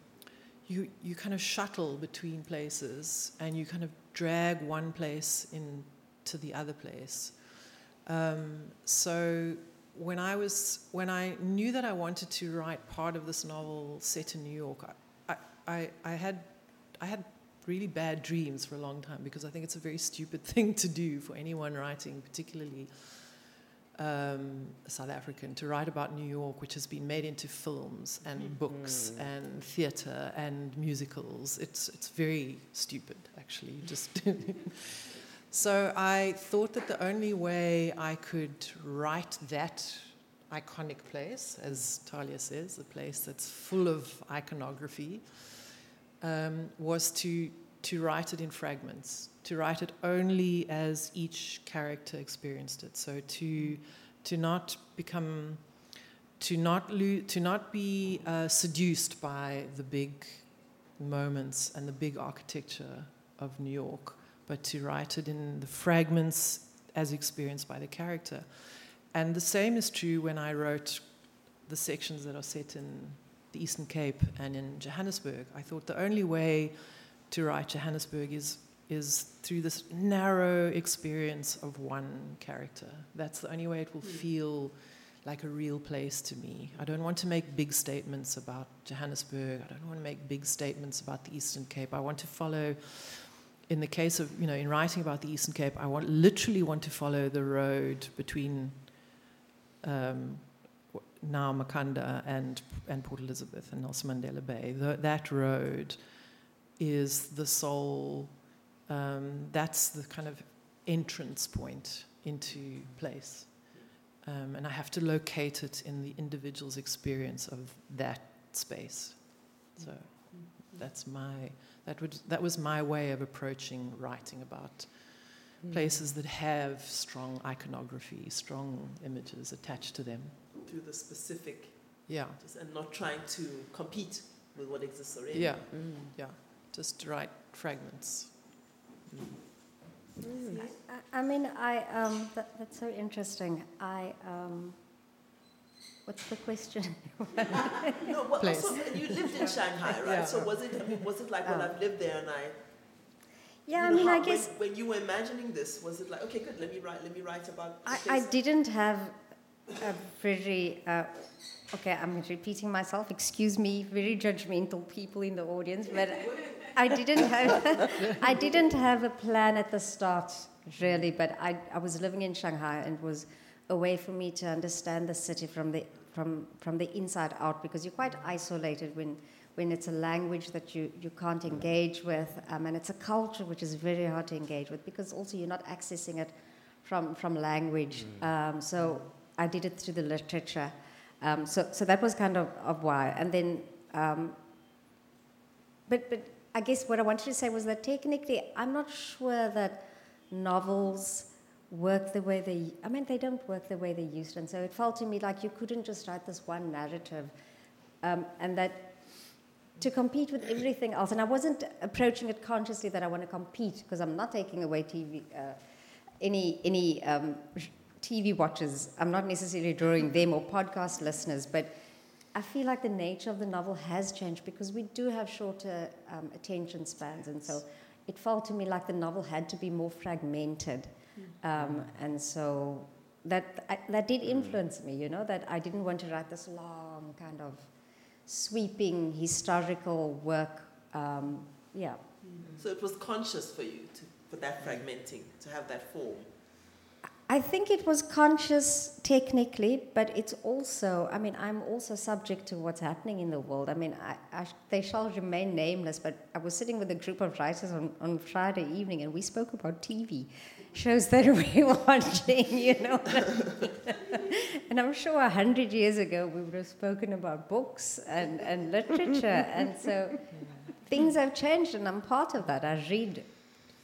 you you kind of shuttle between places and you kind of drag one place into the other place. Um, so when I was when I knew that I wanted to write part of this novel set in New York, I, I, I had I had really bad dreams for a long time because I think it's a very stupid thing to do for anyone writing, particularly um, South African, to write about New York, which has been made into films and mm-hmm. books and theatre and musicals. It's it's very stupid, actually. Just So I thought that the only way I could write that iconic place, as Talia says, a place that's full of iconography, um, was to, to write it in fragments, to write it only as each character experienced it. So to, to not become, to not, lo- to not be uh, seduced by the big moments and the big architecture of New York but to write it in the fragments as experienced by the character. And the same is true when I wrote the sections that are set in the Eastern Cape and in Johannesburg. I thought the only way to write Johannesburg is is through this narrow experience of one character. That's the only way it will hmm. feel like a real place to me. I don't want to make big statements about Johannesburg. I don't want to make big statements about the Eastern Cape. I want to follow in the case of, you know, in writing about the Eastern Cape, I want, literally want to follow the road between um, now Makhanda and, and Port Elizabeth and Nelson Mandela Bay. The, that road is the sole, um, that's the kind of entrance point into place. Um, and I have to locate it in the individual's experience of that space. So that's my that, would, that was my way of approaching writing about mm. places that have strong iconography, strong images attached to them. To the specific. Yeah. Just, and not trying to compete with what exists already. Yeah, mm. yeah. Just to write fragments. Mm. I, I, mean, I um, that, that's so interesting. I um, What's the question? no, well, also, you lived in Shanghai, right? Yeah. So was it? I mean, was it like when I've lived there and I? Yeah, I mean, how, I guess when, when, you were imagining this, was it like okay, good? Let me write. Let me write about. I, I didn't have a very. Uh, okay, I'm repeating myself. Excuse me, very judgmental people in the audience, but I didn't have. I didn't have a plan at the start, really. But I, I was living in Shanghai and it was a way for me to understand the city from the from from the inside out because you're quite isolated when when it's a language that you, you can't engage with um, and it's a culture which is very hard to engage with because also you're not accessing it from from language mm. um, so I did it through the literature um, so so that was kind of, of why and then um, but but I guess what I wanted to say was that technically I'm not sure that novels work the way they, I mean, they don't work the way they used to. And so it felt to me like you couldn't just write this one narrative um, and that to compete with everything else. And I wasn't approaching it consciously that I want to compete because I'm not taking away TV, uh, any, any um, TV watchers. I'm not necessarily drawing them or podcast listeners, but I feel like the nature of the novel has changed because we do have shorter um, attention spans. And so it felt to me like the novel had to be more fragmented. Um, and so that, I, that did influence me, you know, that I didn't want to write this long kind of sweeping historical work. Um, yeah. So it was conscious for you to, for that fragmenting, to have that form. I think it was conscious technically, but it's also, I mean, I'm also subject to what's happening in the world. I mean, I, I, they shall remain nameless, but I was sitting with a group of writers on, on Friday evening and we spoke about TV shows that we're watching, you know. and I'm sure a hundred years ago we would have spoken about books and, and literature. and so things have changed, and I'm part of that. I read,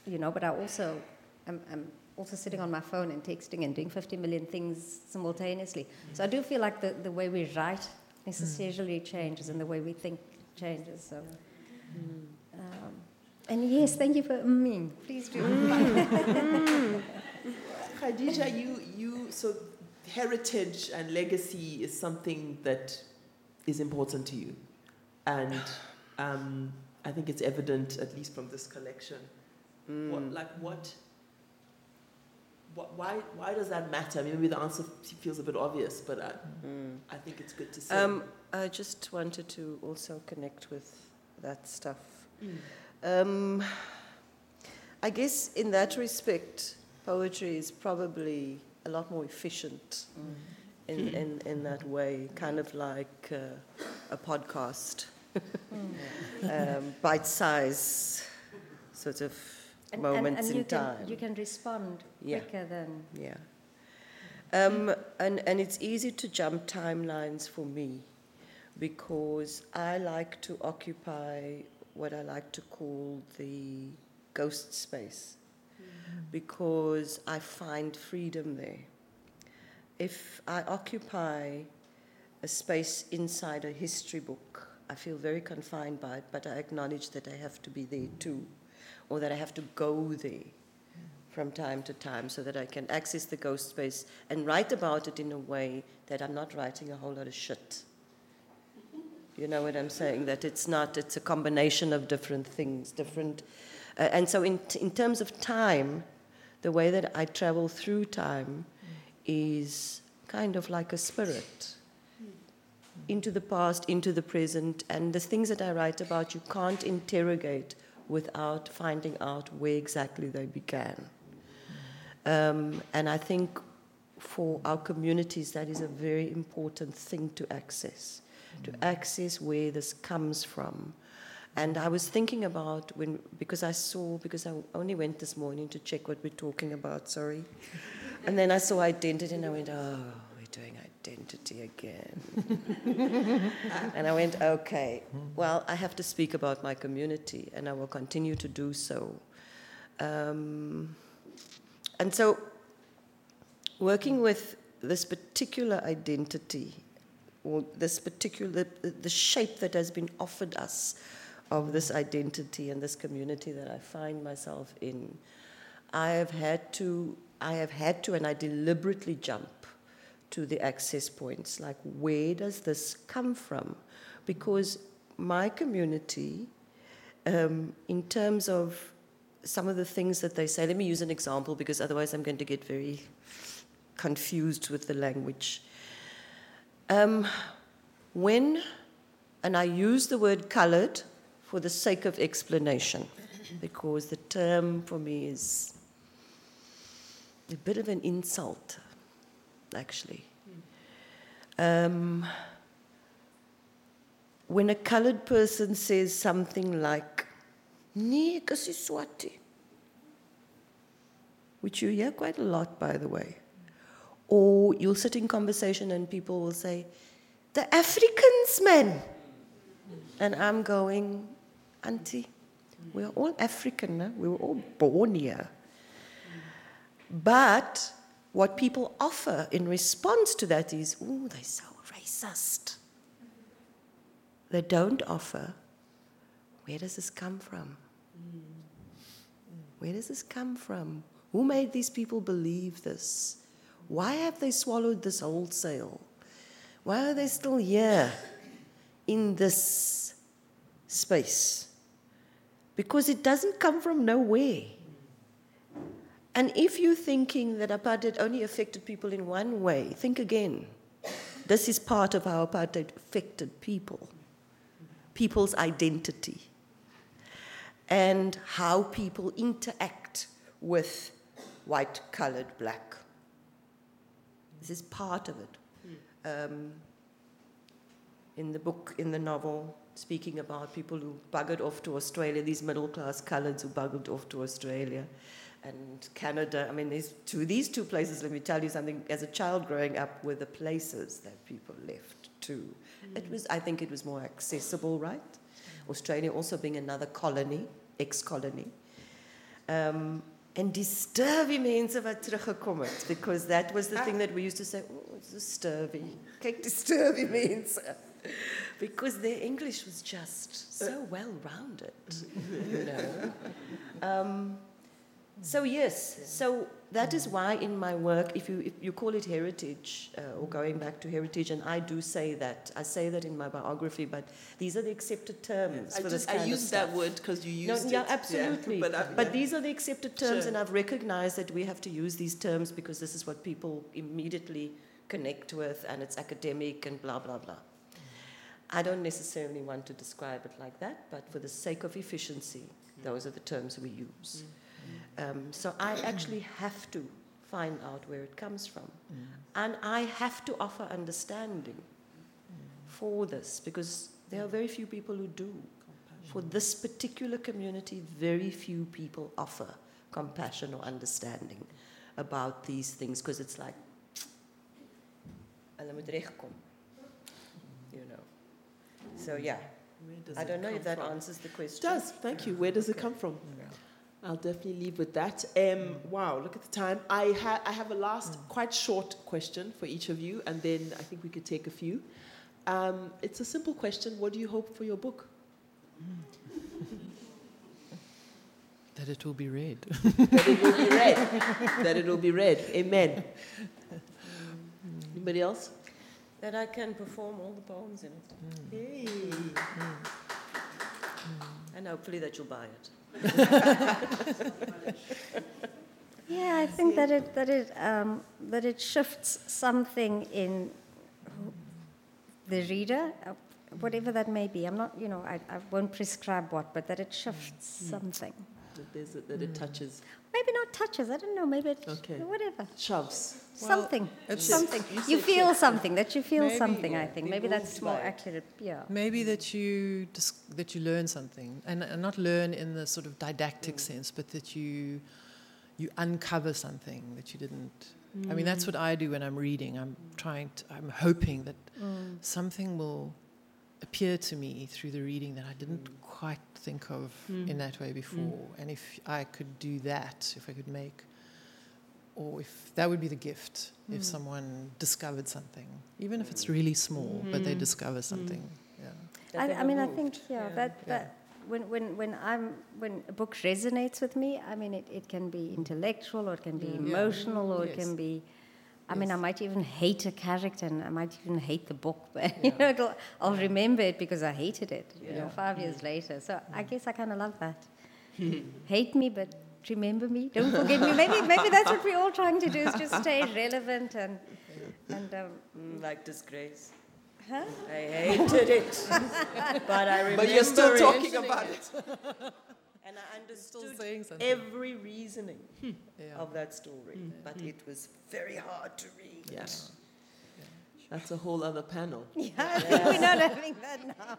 you know, but I also am, am also sitting on my phone and texting and doing 50 million things simultaneously. So I do feel like the, the way we write necessarily changes and the way we think changes. So. Um, and yes, thank you for me. Please do. Mm. Khadija, you, you, so heritage and legacy is something that is important to you. And um, I think it's evident, at least from this collection. Mm. What, like, what, what, why, why does that matter? I mean, maybe the answer feels a bit obvious, but I, Mm. I think it's good to say. Um, I just wanted to also connect with that stuff. Mm. Um, I guess in that respect, poetry is probably a lot more efficient in, in, in that way, kind of like uh, a podcast, um, bite size sort of And, and, moments and you in can, time. you can respond Yeah. quicker than. Yeah. Um, and, and it's easy to jump timelines for me because I like to occupy what I like to call the ghost space because I find freedom there. If I occupy a space inside a history book, I feel very confined by it, but I acknowledge that I have to be there too, or that I have to go there from time to time so that I can access the ghost space and write about it in a way that I'm not writing a whole lot of shit. You know what I'm saying? That it's not, it's a combination of different things, different. Uh, and so, in, in terms of time, the way that I travel through time is kind of like a spirit into the past, into the present, and the things that I write about, you can't interrogate without finding out where exactly they began. Um, and I think for our communities, that is a very important thing to access, to access where this comes from. And I was thinking about when, because I saw, because I only went this morning to check what we're talking about, sorry. And then I saw identity and I went, oh, we're doing identity again. and I went, okay, well, I have to speak about my community and I will continue to do so. Um, and so, working with this particular identity, or this particular, the, shape that has been offered us of this identity and this community that I find myself in, I have had to, I have had to, and I deliberately jump to the access points. Like, where does this come from? Because my community, um, in terms of some of the things that they say, let me use an example because otherwise I'm going to get very confused with the language. Um, when, and I use the word colored for the sake of explanation, because the term for me is a bit of an insult, actually. Um, when a colored person says something like, Nee, ek is Swati. Which you hear quite a lot, by the way. Or you'll sit in conversation and people will say, The Africans, man. And I'm going, Auntie, we're all African, we were all born here. But what people offer in response to that is, ooh, they're so racist. They don't offer, where does this come from? Where does this come from? Who made these people believe this? Why have they swallowed this wholesale? Why are they still here in this space? Because it doesn't come from nowhere. And if you're thinking that apartheid only affected people in one way, think again. This is part of how apartheid affected people, people's identity, and how people interact with white, colored, black. This is part of it. Um, in the book, in the novel, speaking about people who buggered off to Australia, these middle class coloreds who buggered off to Australia and Canada. I mean, these two, these two places, let me tell you something, as a child growing up, were the places that people left to. Mm. It was, I think it was more accessible, right? Australia also being another colony, ex-colony. Um, en die sturvy mense wat teruggekom het because that was the thing that we used to say, oh, it's a sturvy. Kyk die sturvy mense. Because their English was just so well rounded, you know. Um, so yes, so that is why in my work, if you, if you call it heritage uh, or going back to heritage, and I do say that, I say that in my biography, but these are the accepted terms I for just, this kind I stuff. that word because you No, used yeah, it. absolutely. but, I, But these are the accepted terms, Sure. and I've recognized that we have to use these terms because this is what people immediately connect with, and it's academic and blah, blah, blah. I don't necessarily want to describe it like that, but for the sake of efficiency, mm. those are the terms we use. Mm. Um, so I actually have to find out where it comes from. And I have to offer understanding for this because there are very few people who do. For this particular community, very few people offer compassion or understanding about these things because it's like. You know. So yeah, I don't know if that answers the It question. does. Thank you. Where does it come from? I'll definitely leave with that. Um, wow, look at the time. I, ha- I have a last, mm. quite short question for each of you, and then I think we could take a few. Um, it's a simple question. What do you hope for your book? That it will be read. That it will be read. that it will be read. Amen. Mm. Anybody else? That I can perform all the poems in it. Mm. Hey. And hopefully that you'll buy it. Yeah, I think that it that it um, that it shifts something in the reader, whatever that may be. I'm not, you know, I, I won't prescribe what, but that it shifts something. That, there's a, that it mm. touches. Maybe not touches. I don't know. Maybe it, Okay. whatever. Shoves. something. it's- something. You You said feel shift. something. That you feel Maybe, something. I yeah, think be maybe that's moved more by it. accurate. Yeah. Maybe that you dis- that you learn something, and, and not learn in the sort of didactic mm. sense, but that you you uncover something that you didn't. I mean, that's mm. what I do when I'm reading. I'm trying to. I'm hoping that Mm. something will appear to me through the reading that I didn't quite think of in that way before. And if I could do that, if I could make, or if that would be the gift, if someone discovered something, even if it's really small, but they discover something. Yeah. I, I were mean, I think yeah, Yeah, that yeah. that when when when I'm when a book resonates with me, I mean, it, it can be intellectual or it can be Yeah. emotional or it can be. I mean, I might even hate a character and I might even hate the book, but you know, it'll, I'll remember it because I hated it. You know, five years later. So I guess I kind of love that. hate me, but remember me. Don't forget me. Maybe maybe that's what we're all trying to do is just stay relevant and and um, Mm, like disgrace. huh? I hated it, but I remember But you're still talking about it. And I understood saying something. every reasoning Yeah. of that story, but it was very hard to read. Yes. That's a whole other panel. Yeah, I think we're not having that now.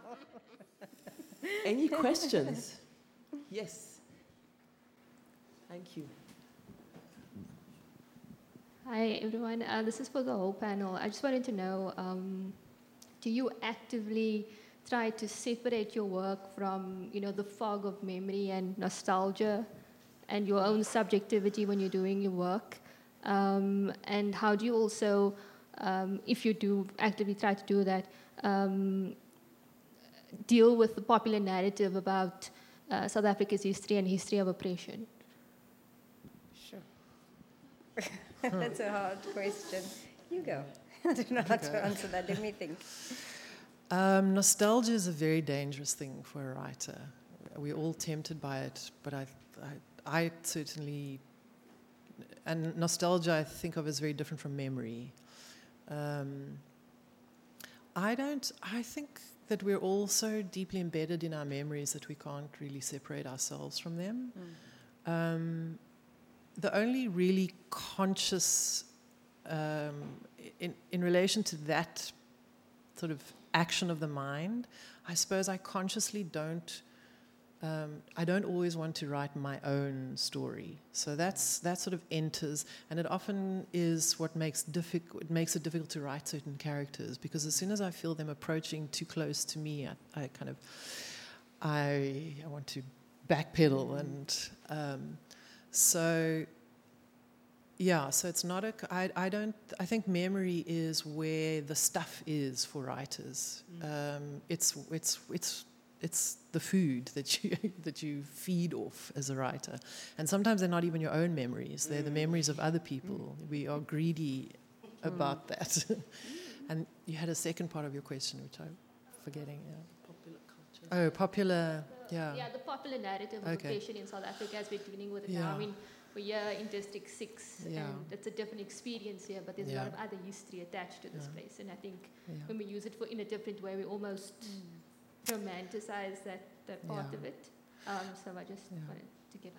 Any questions? Yes. Thank you. Hi, everyone. Uh, this is for the whole panel. I just wanted to know um, do you actively try to separate your work from you know, the fog of memory and nostalgia and your own subjectivity when you're doing your work? Um, and how do you also, um, if you do actively try to do that, um, deal with the popular narrative about uh, South Africa's history and history of oppression? Sure. That's a hard question. You go. I don't know how to answer that. Let me think. Um, nostalgia is a very dangerous thing for a writer. We're all tempted by it, but I, I, I certainly, and nostalgia I think of as very different from memory. Um, I don't, I think that we're all so deeply embedded in our memories that we can't really separate ourselves from them. Mm. Um, the only really conscious, um, in, in relation to that sort of action of the mind, I suppose I consciously don't. Um, I don't always want to write my own story, so that's that sort of enters, and it often is what makes difficult. It makes it difficult to write certain characters because as soon as I feel them approaching too close to me, I, I kind of, I, I want to backpedal, and um, so yeah, so it's not a. I, I don't. I think memory is where the stuff is for writers. Mm. Um, it's it's it's it's the food that you that you feed off as a writer, and sometimes they're not even your own memories. They're the Mm. memories of other people. We are greedy about that. and you had a second part of your question, which I'm forgetting. Yeah. Popular culture. Oh, popular. Yeah. Yeah, the popular narrative of Okay. oppression in South Africa as we're dealing with it Yeah. now. I mean, we're here in District 6, Yeah. and it's a different experience here, but there's a lot of other history attached to this Yeah. place. And I think yeah. when we use it for in a different way, we almost romanticize that, that part Yeah. of it. Um, so I just Yeah. wanted to give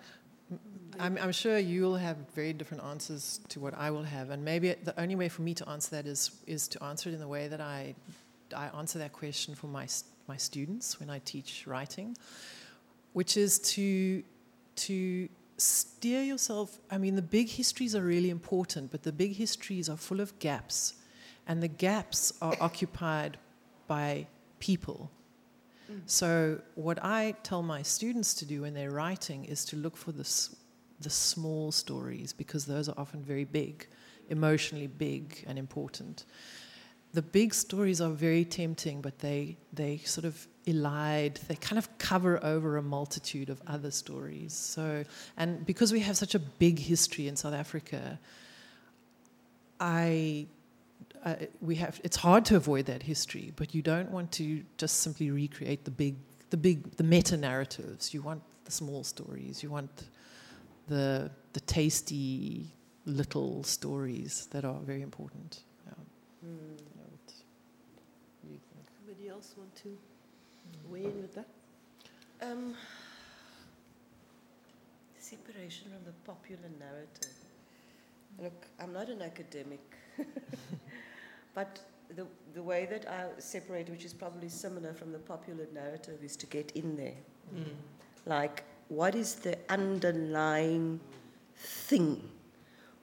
I'm, I'm sure you'll have very different answers to what I will have, and maybe the only way for me to answer that is is to answer it in the way that I I answer that question for my my students when I teach writing, which is to to steer yourself. I mean, the big histories are really important, but the big histories are full of gaps, and the gaps are occupied by people. So, what I tell my students to do when they're writing is to look for the, the small stories because those are often very big, emotionally big and important. The big stories are very tempting, but they, they sort of elide, they kind of cover over a multitude of other stories. So, and because we have such a big history in South Africa, I uh, we have it's hard to avoid that history, but you don't want to just simply recreate the big, the big, the meta narratives. You want the small stories. You want the the tasty little stories that are very important. Yeah. Mm. You know, what you think? Anybody else want to weigh in with that? Um, separation from the popular narrative. Look, I'm not an academic, but the, the way that I separate, which is probably similar from the popular narrative, is to get in there. Like, what is the underlying thing?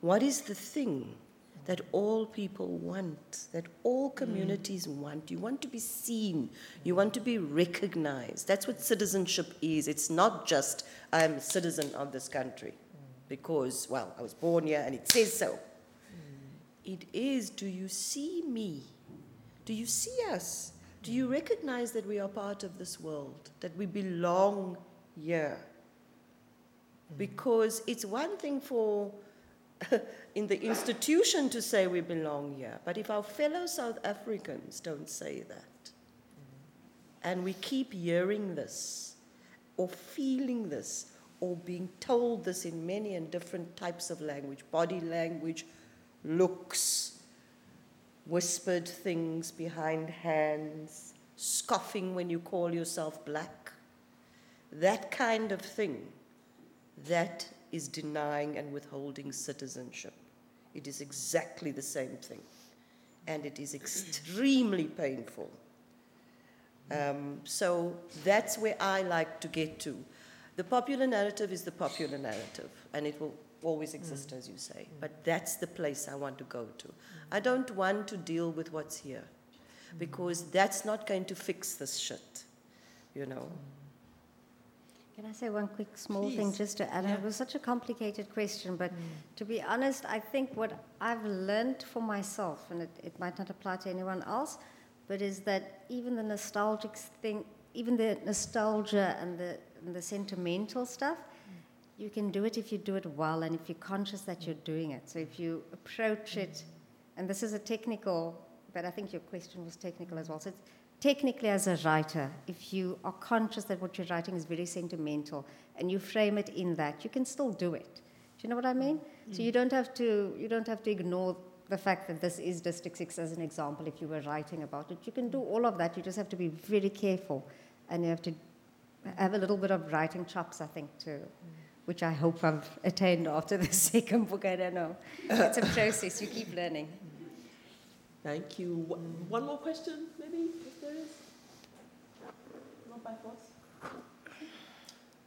What is the thing that all people want, that all communities want? You want to be seen, you want to be recognized. That's what citizenship is. It's not just, I'm a citizen of this country because, well, I was born here and it says so. It is, do you see me? Do you see us? Do you recognize that we are part of this world, that we belong here? Because it's one thing for in the institution to say we belong here, but if our fellow South Africans don't say that, and we keep hearing this, or feeling this, or being told this in many and different types of language body language, looks, whispered things behind hands, scoffing when you call yourself black, that kind of thing, that is denying and withholding citizenship. It is exactly the same thing. And it is extremely painful. Um, so that's where I like to get to. The popular narrative is the popular narrative, and it will always mm. exist, as you say. But that's the place I want to go to. I don't want to deal with what's here, mm. because that's not going to fix this shit, you know. Mm. Can I say one quick small thing just to add? Yeah. It was such a complicated question, but mm. to be honest, I think what I've learned for myself, and it, it might not apply to anyone else, but is that even the nostalgic thing, even the nostalgia and the, and the sentimental stuff, mm. you can do it if you do it well and if you're conscious that you're doing it. So if you approach it, and this is a technical, but I think your question was technical as well. So it's technically, as a writer, if you are conscious that what you're writing is very sentimental and you frame it in that, you can still do it. Do you know what I mean? So you don't have to you don't have to ignore the fact that this is District Six as an example. If you were writing about it, you can do all of that. You just have to be very careful, and you have to have a little bit of writing chops, I think, too. Which I hope I've attained after the second book. I don't know. It's a process. You keep learning. Thank you. One more question, maybe? Not by force?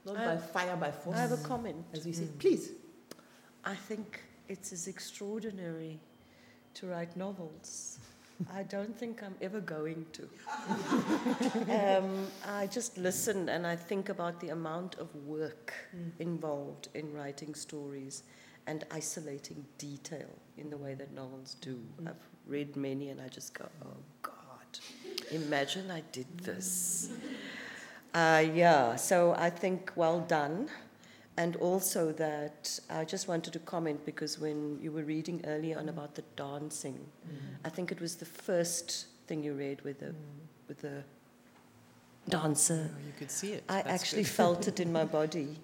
Not I- by uh, fire, by force, I have a comment. as we say. Please. I think it's as extraordinary to write novels. I don't think I'm ever going to. um, I just listen and I think about the amount of work mm. involved in writing stories and isolating detail in the way that novels do. Mm. I've read many and I just go, oh God, imagine I did this. Uh, yeah, so I think well done. And also that I just wanted to comment because when you were reading earlier on about the dancing, mm. I think it was the first thing you read with the with the dancer. Oh, you could see it. I That's actually felt it in my body.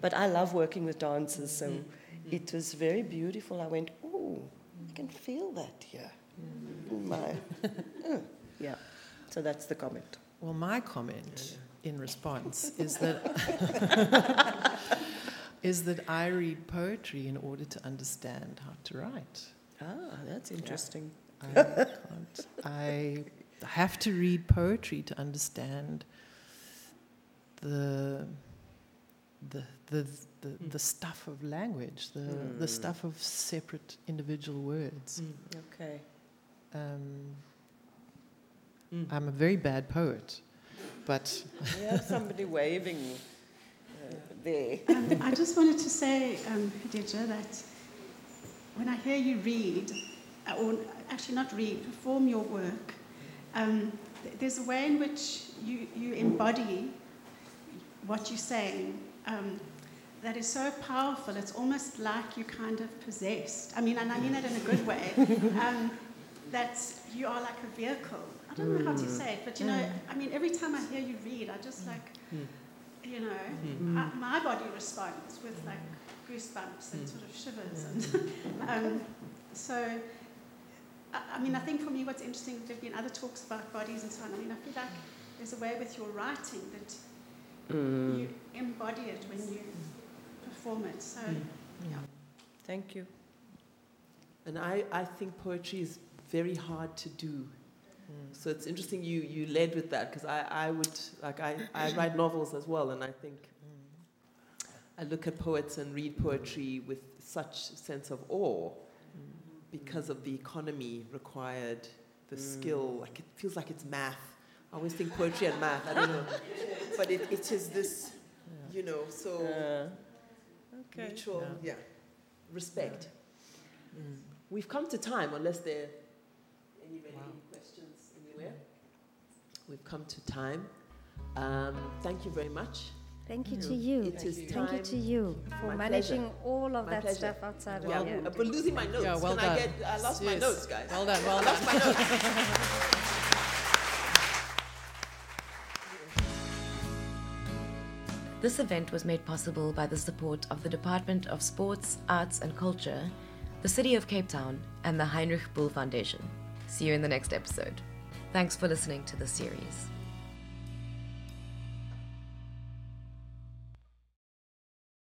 But I love working with dancers, so mm-hmm. Mm-hmm. it was very beautiful. I went, oh, I can mm. feel that here. In my, oh, yeah. So that's the comment. Well, my comment in response is that is that I read poetry in order to understand how to write. Ah, that's interesting. I can't. I have to read poetry to understand the the the the, the stuff of language, the the Mm. stuff of separate individual words. Okay. Um, Mm. I'm a very bad poet, but We have somebody waving uh, there. Um, I just wanted to say, um, Khadija, that when I hear you read, uh, or actually not read, perform your work, um, th- there's a way in which you, you embody what you're saying um, that is so powerful. It's almost like you kind of possessed. I mean, and I mean that in a good way. Um, that you are like a vehicle. I don't know how to mm. say it, but you know, mm. I mean, every time I hear you read, I just mm. like, you know, I, my body responds with like goosebumps and sort of shivers. And, um, so, I, I mean, I think for me, what's interesting, there have been other talks about bodies and so on. I mean, I feel like there's a way with your writing that Mm. you embody it when you perform it. So, yeah. Thank you. And I, I think poetry is very hard to do. So it's interesting you, you led with that because I, I would, like, I, I write novels as well, and I think I look at poets and read poetry with such sense of awe because of the economy required, the skill. Like, it feels like it's math. I always think poetry and math, I don't know. But it, it is this, you know, so Uh, okay. mutual, yeah, respect. We've come to time, unless there are any, any questions anywhere. We've come to time. Um, thank you very much. Thank you to you. It is Thank you time. to you for My managing all of My that pleasure. stuff outside Yeah, of here. I'm losing my notes. Yeah, well Can I done. get? I lost my notes, guys. well done, well I done. lost my notes. This event was made possible by the support of the Department of Sports, Arts and Culture, the City of Cape Town, and the Heinrich Böll Foundation. See you in the next episode. Thanks for listening to the series.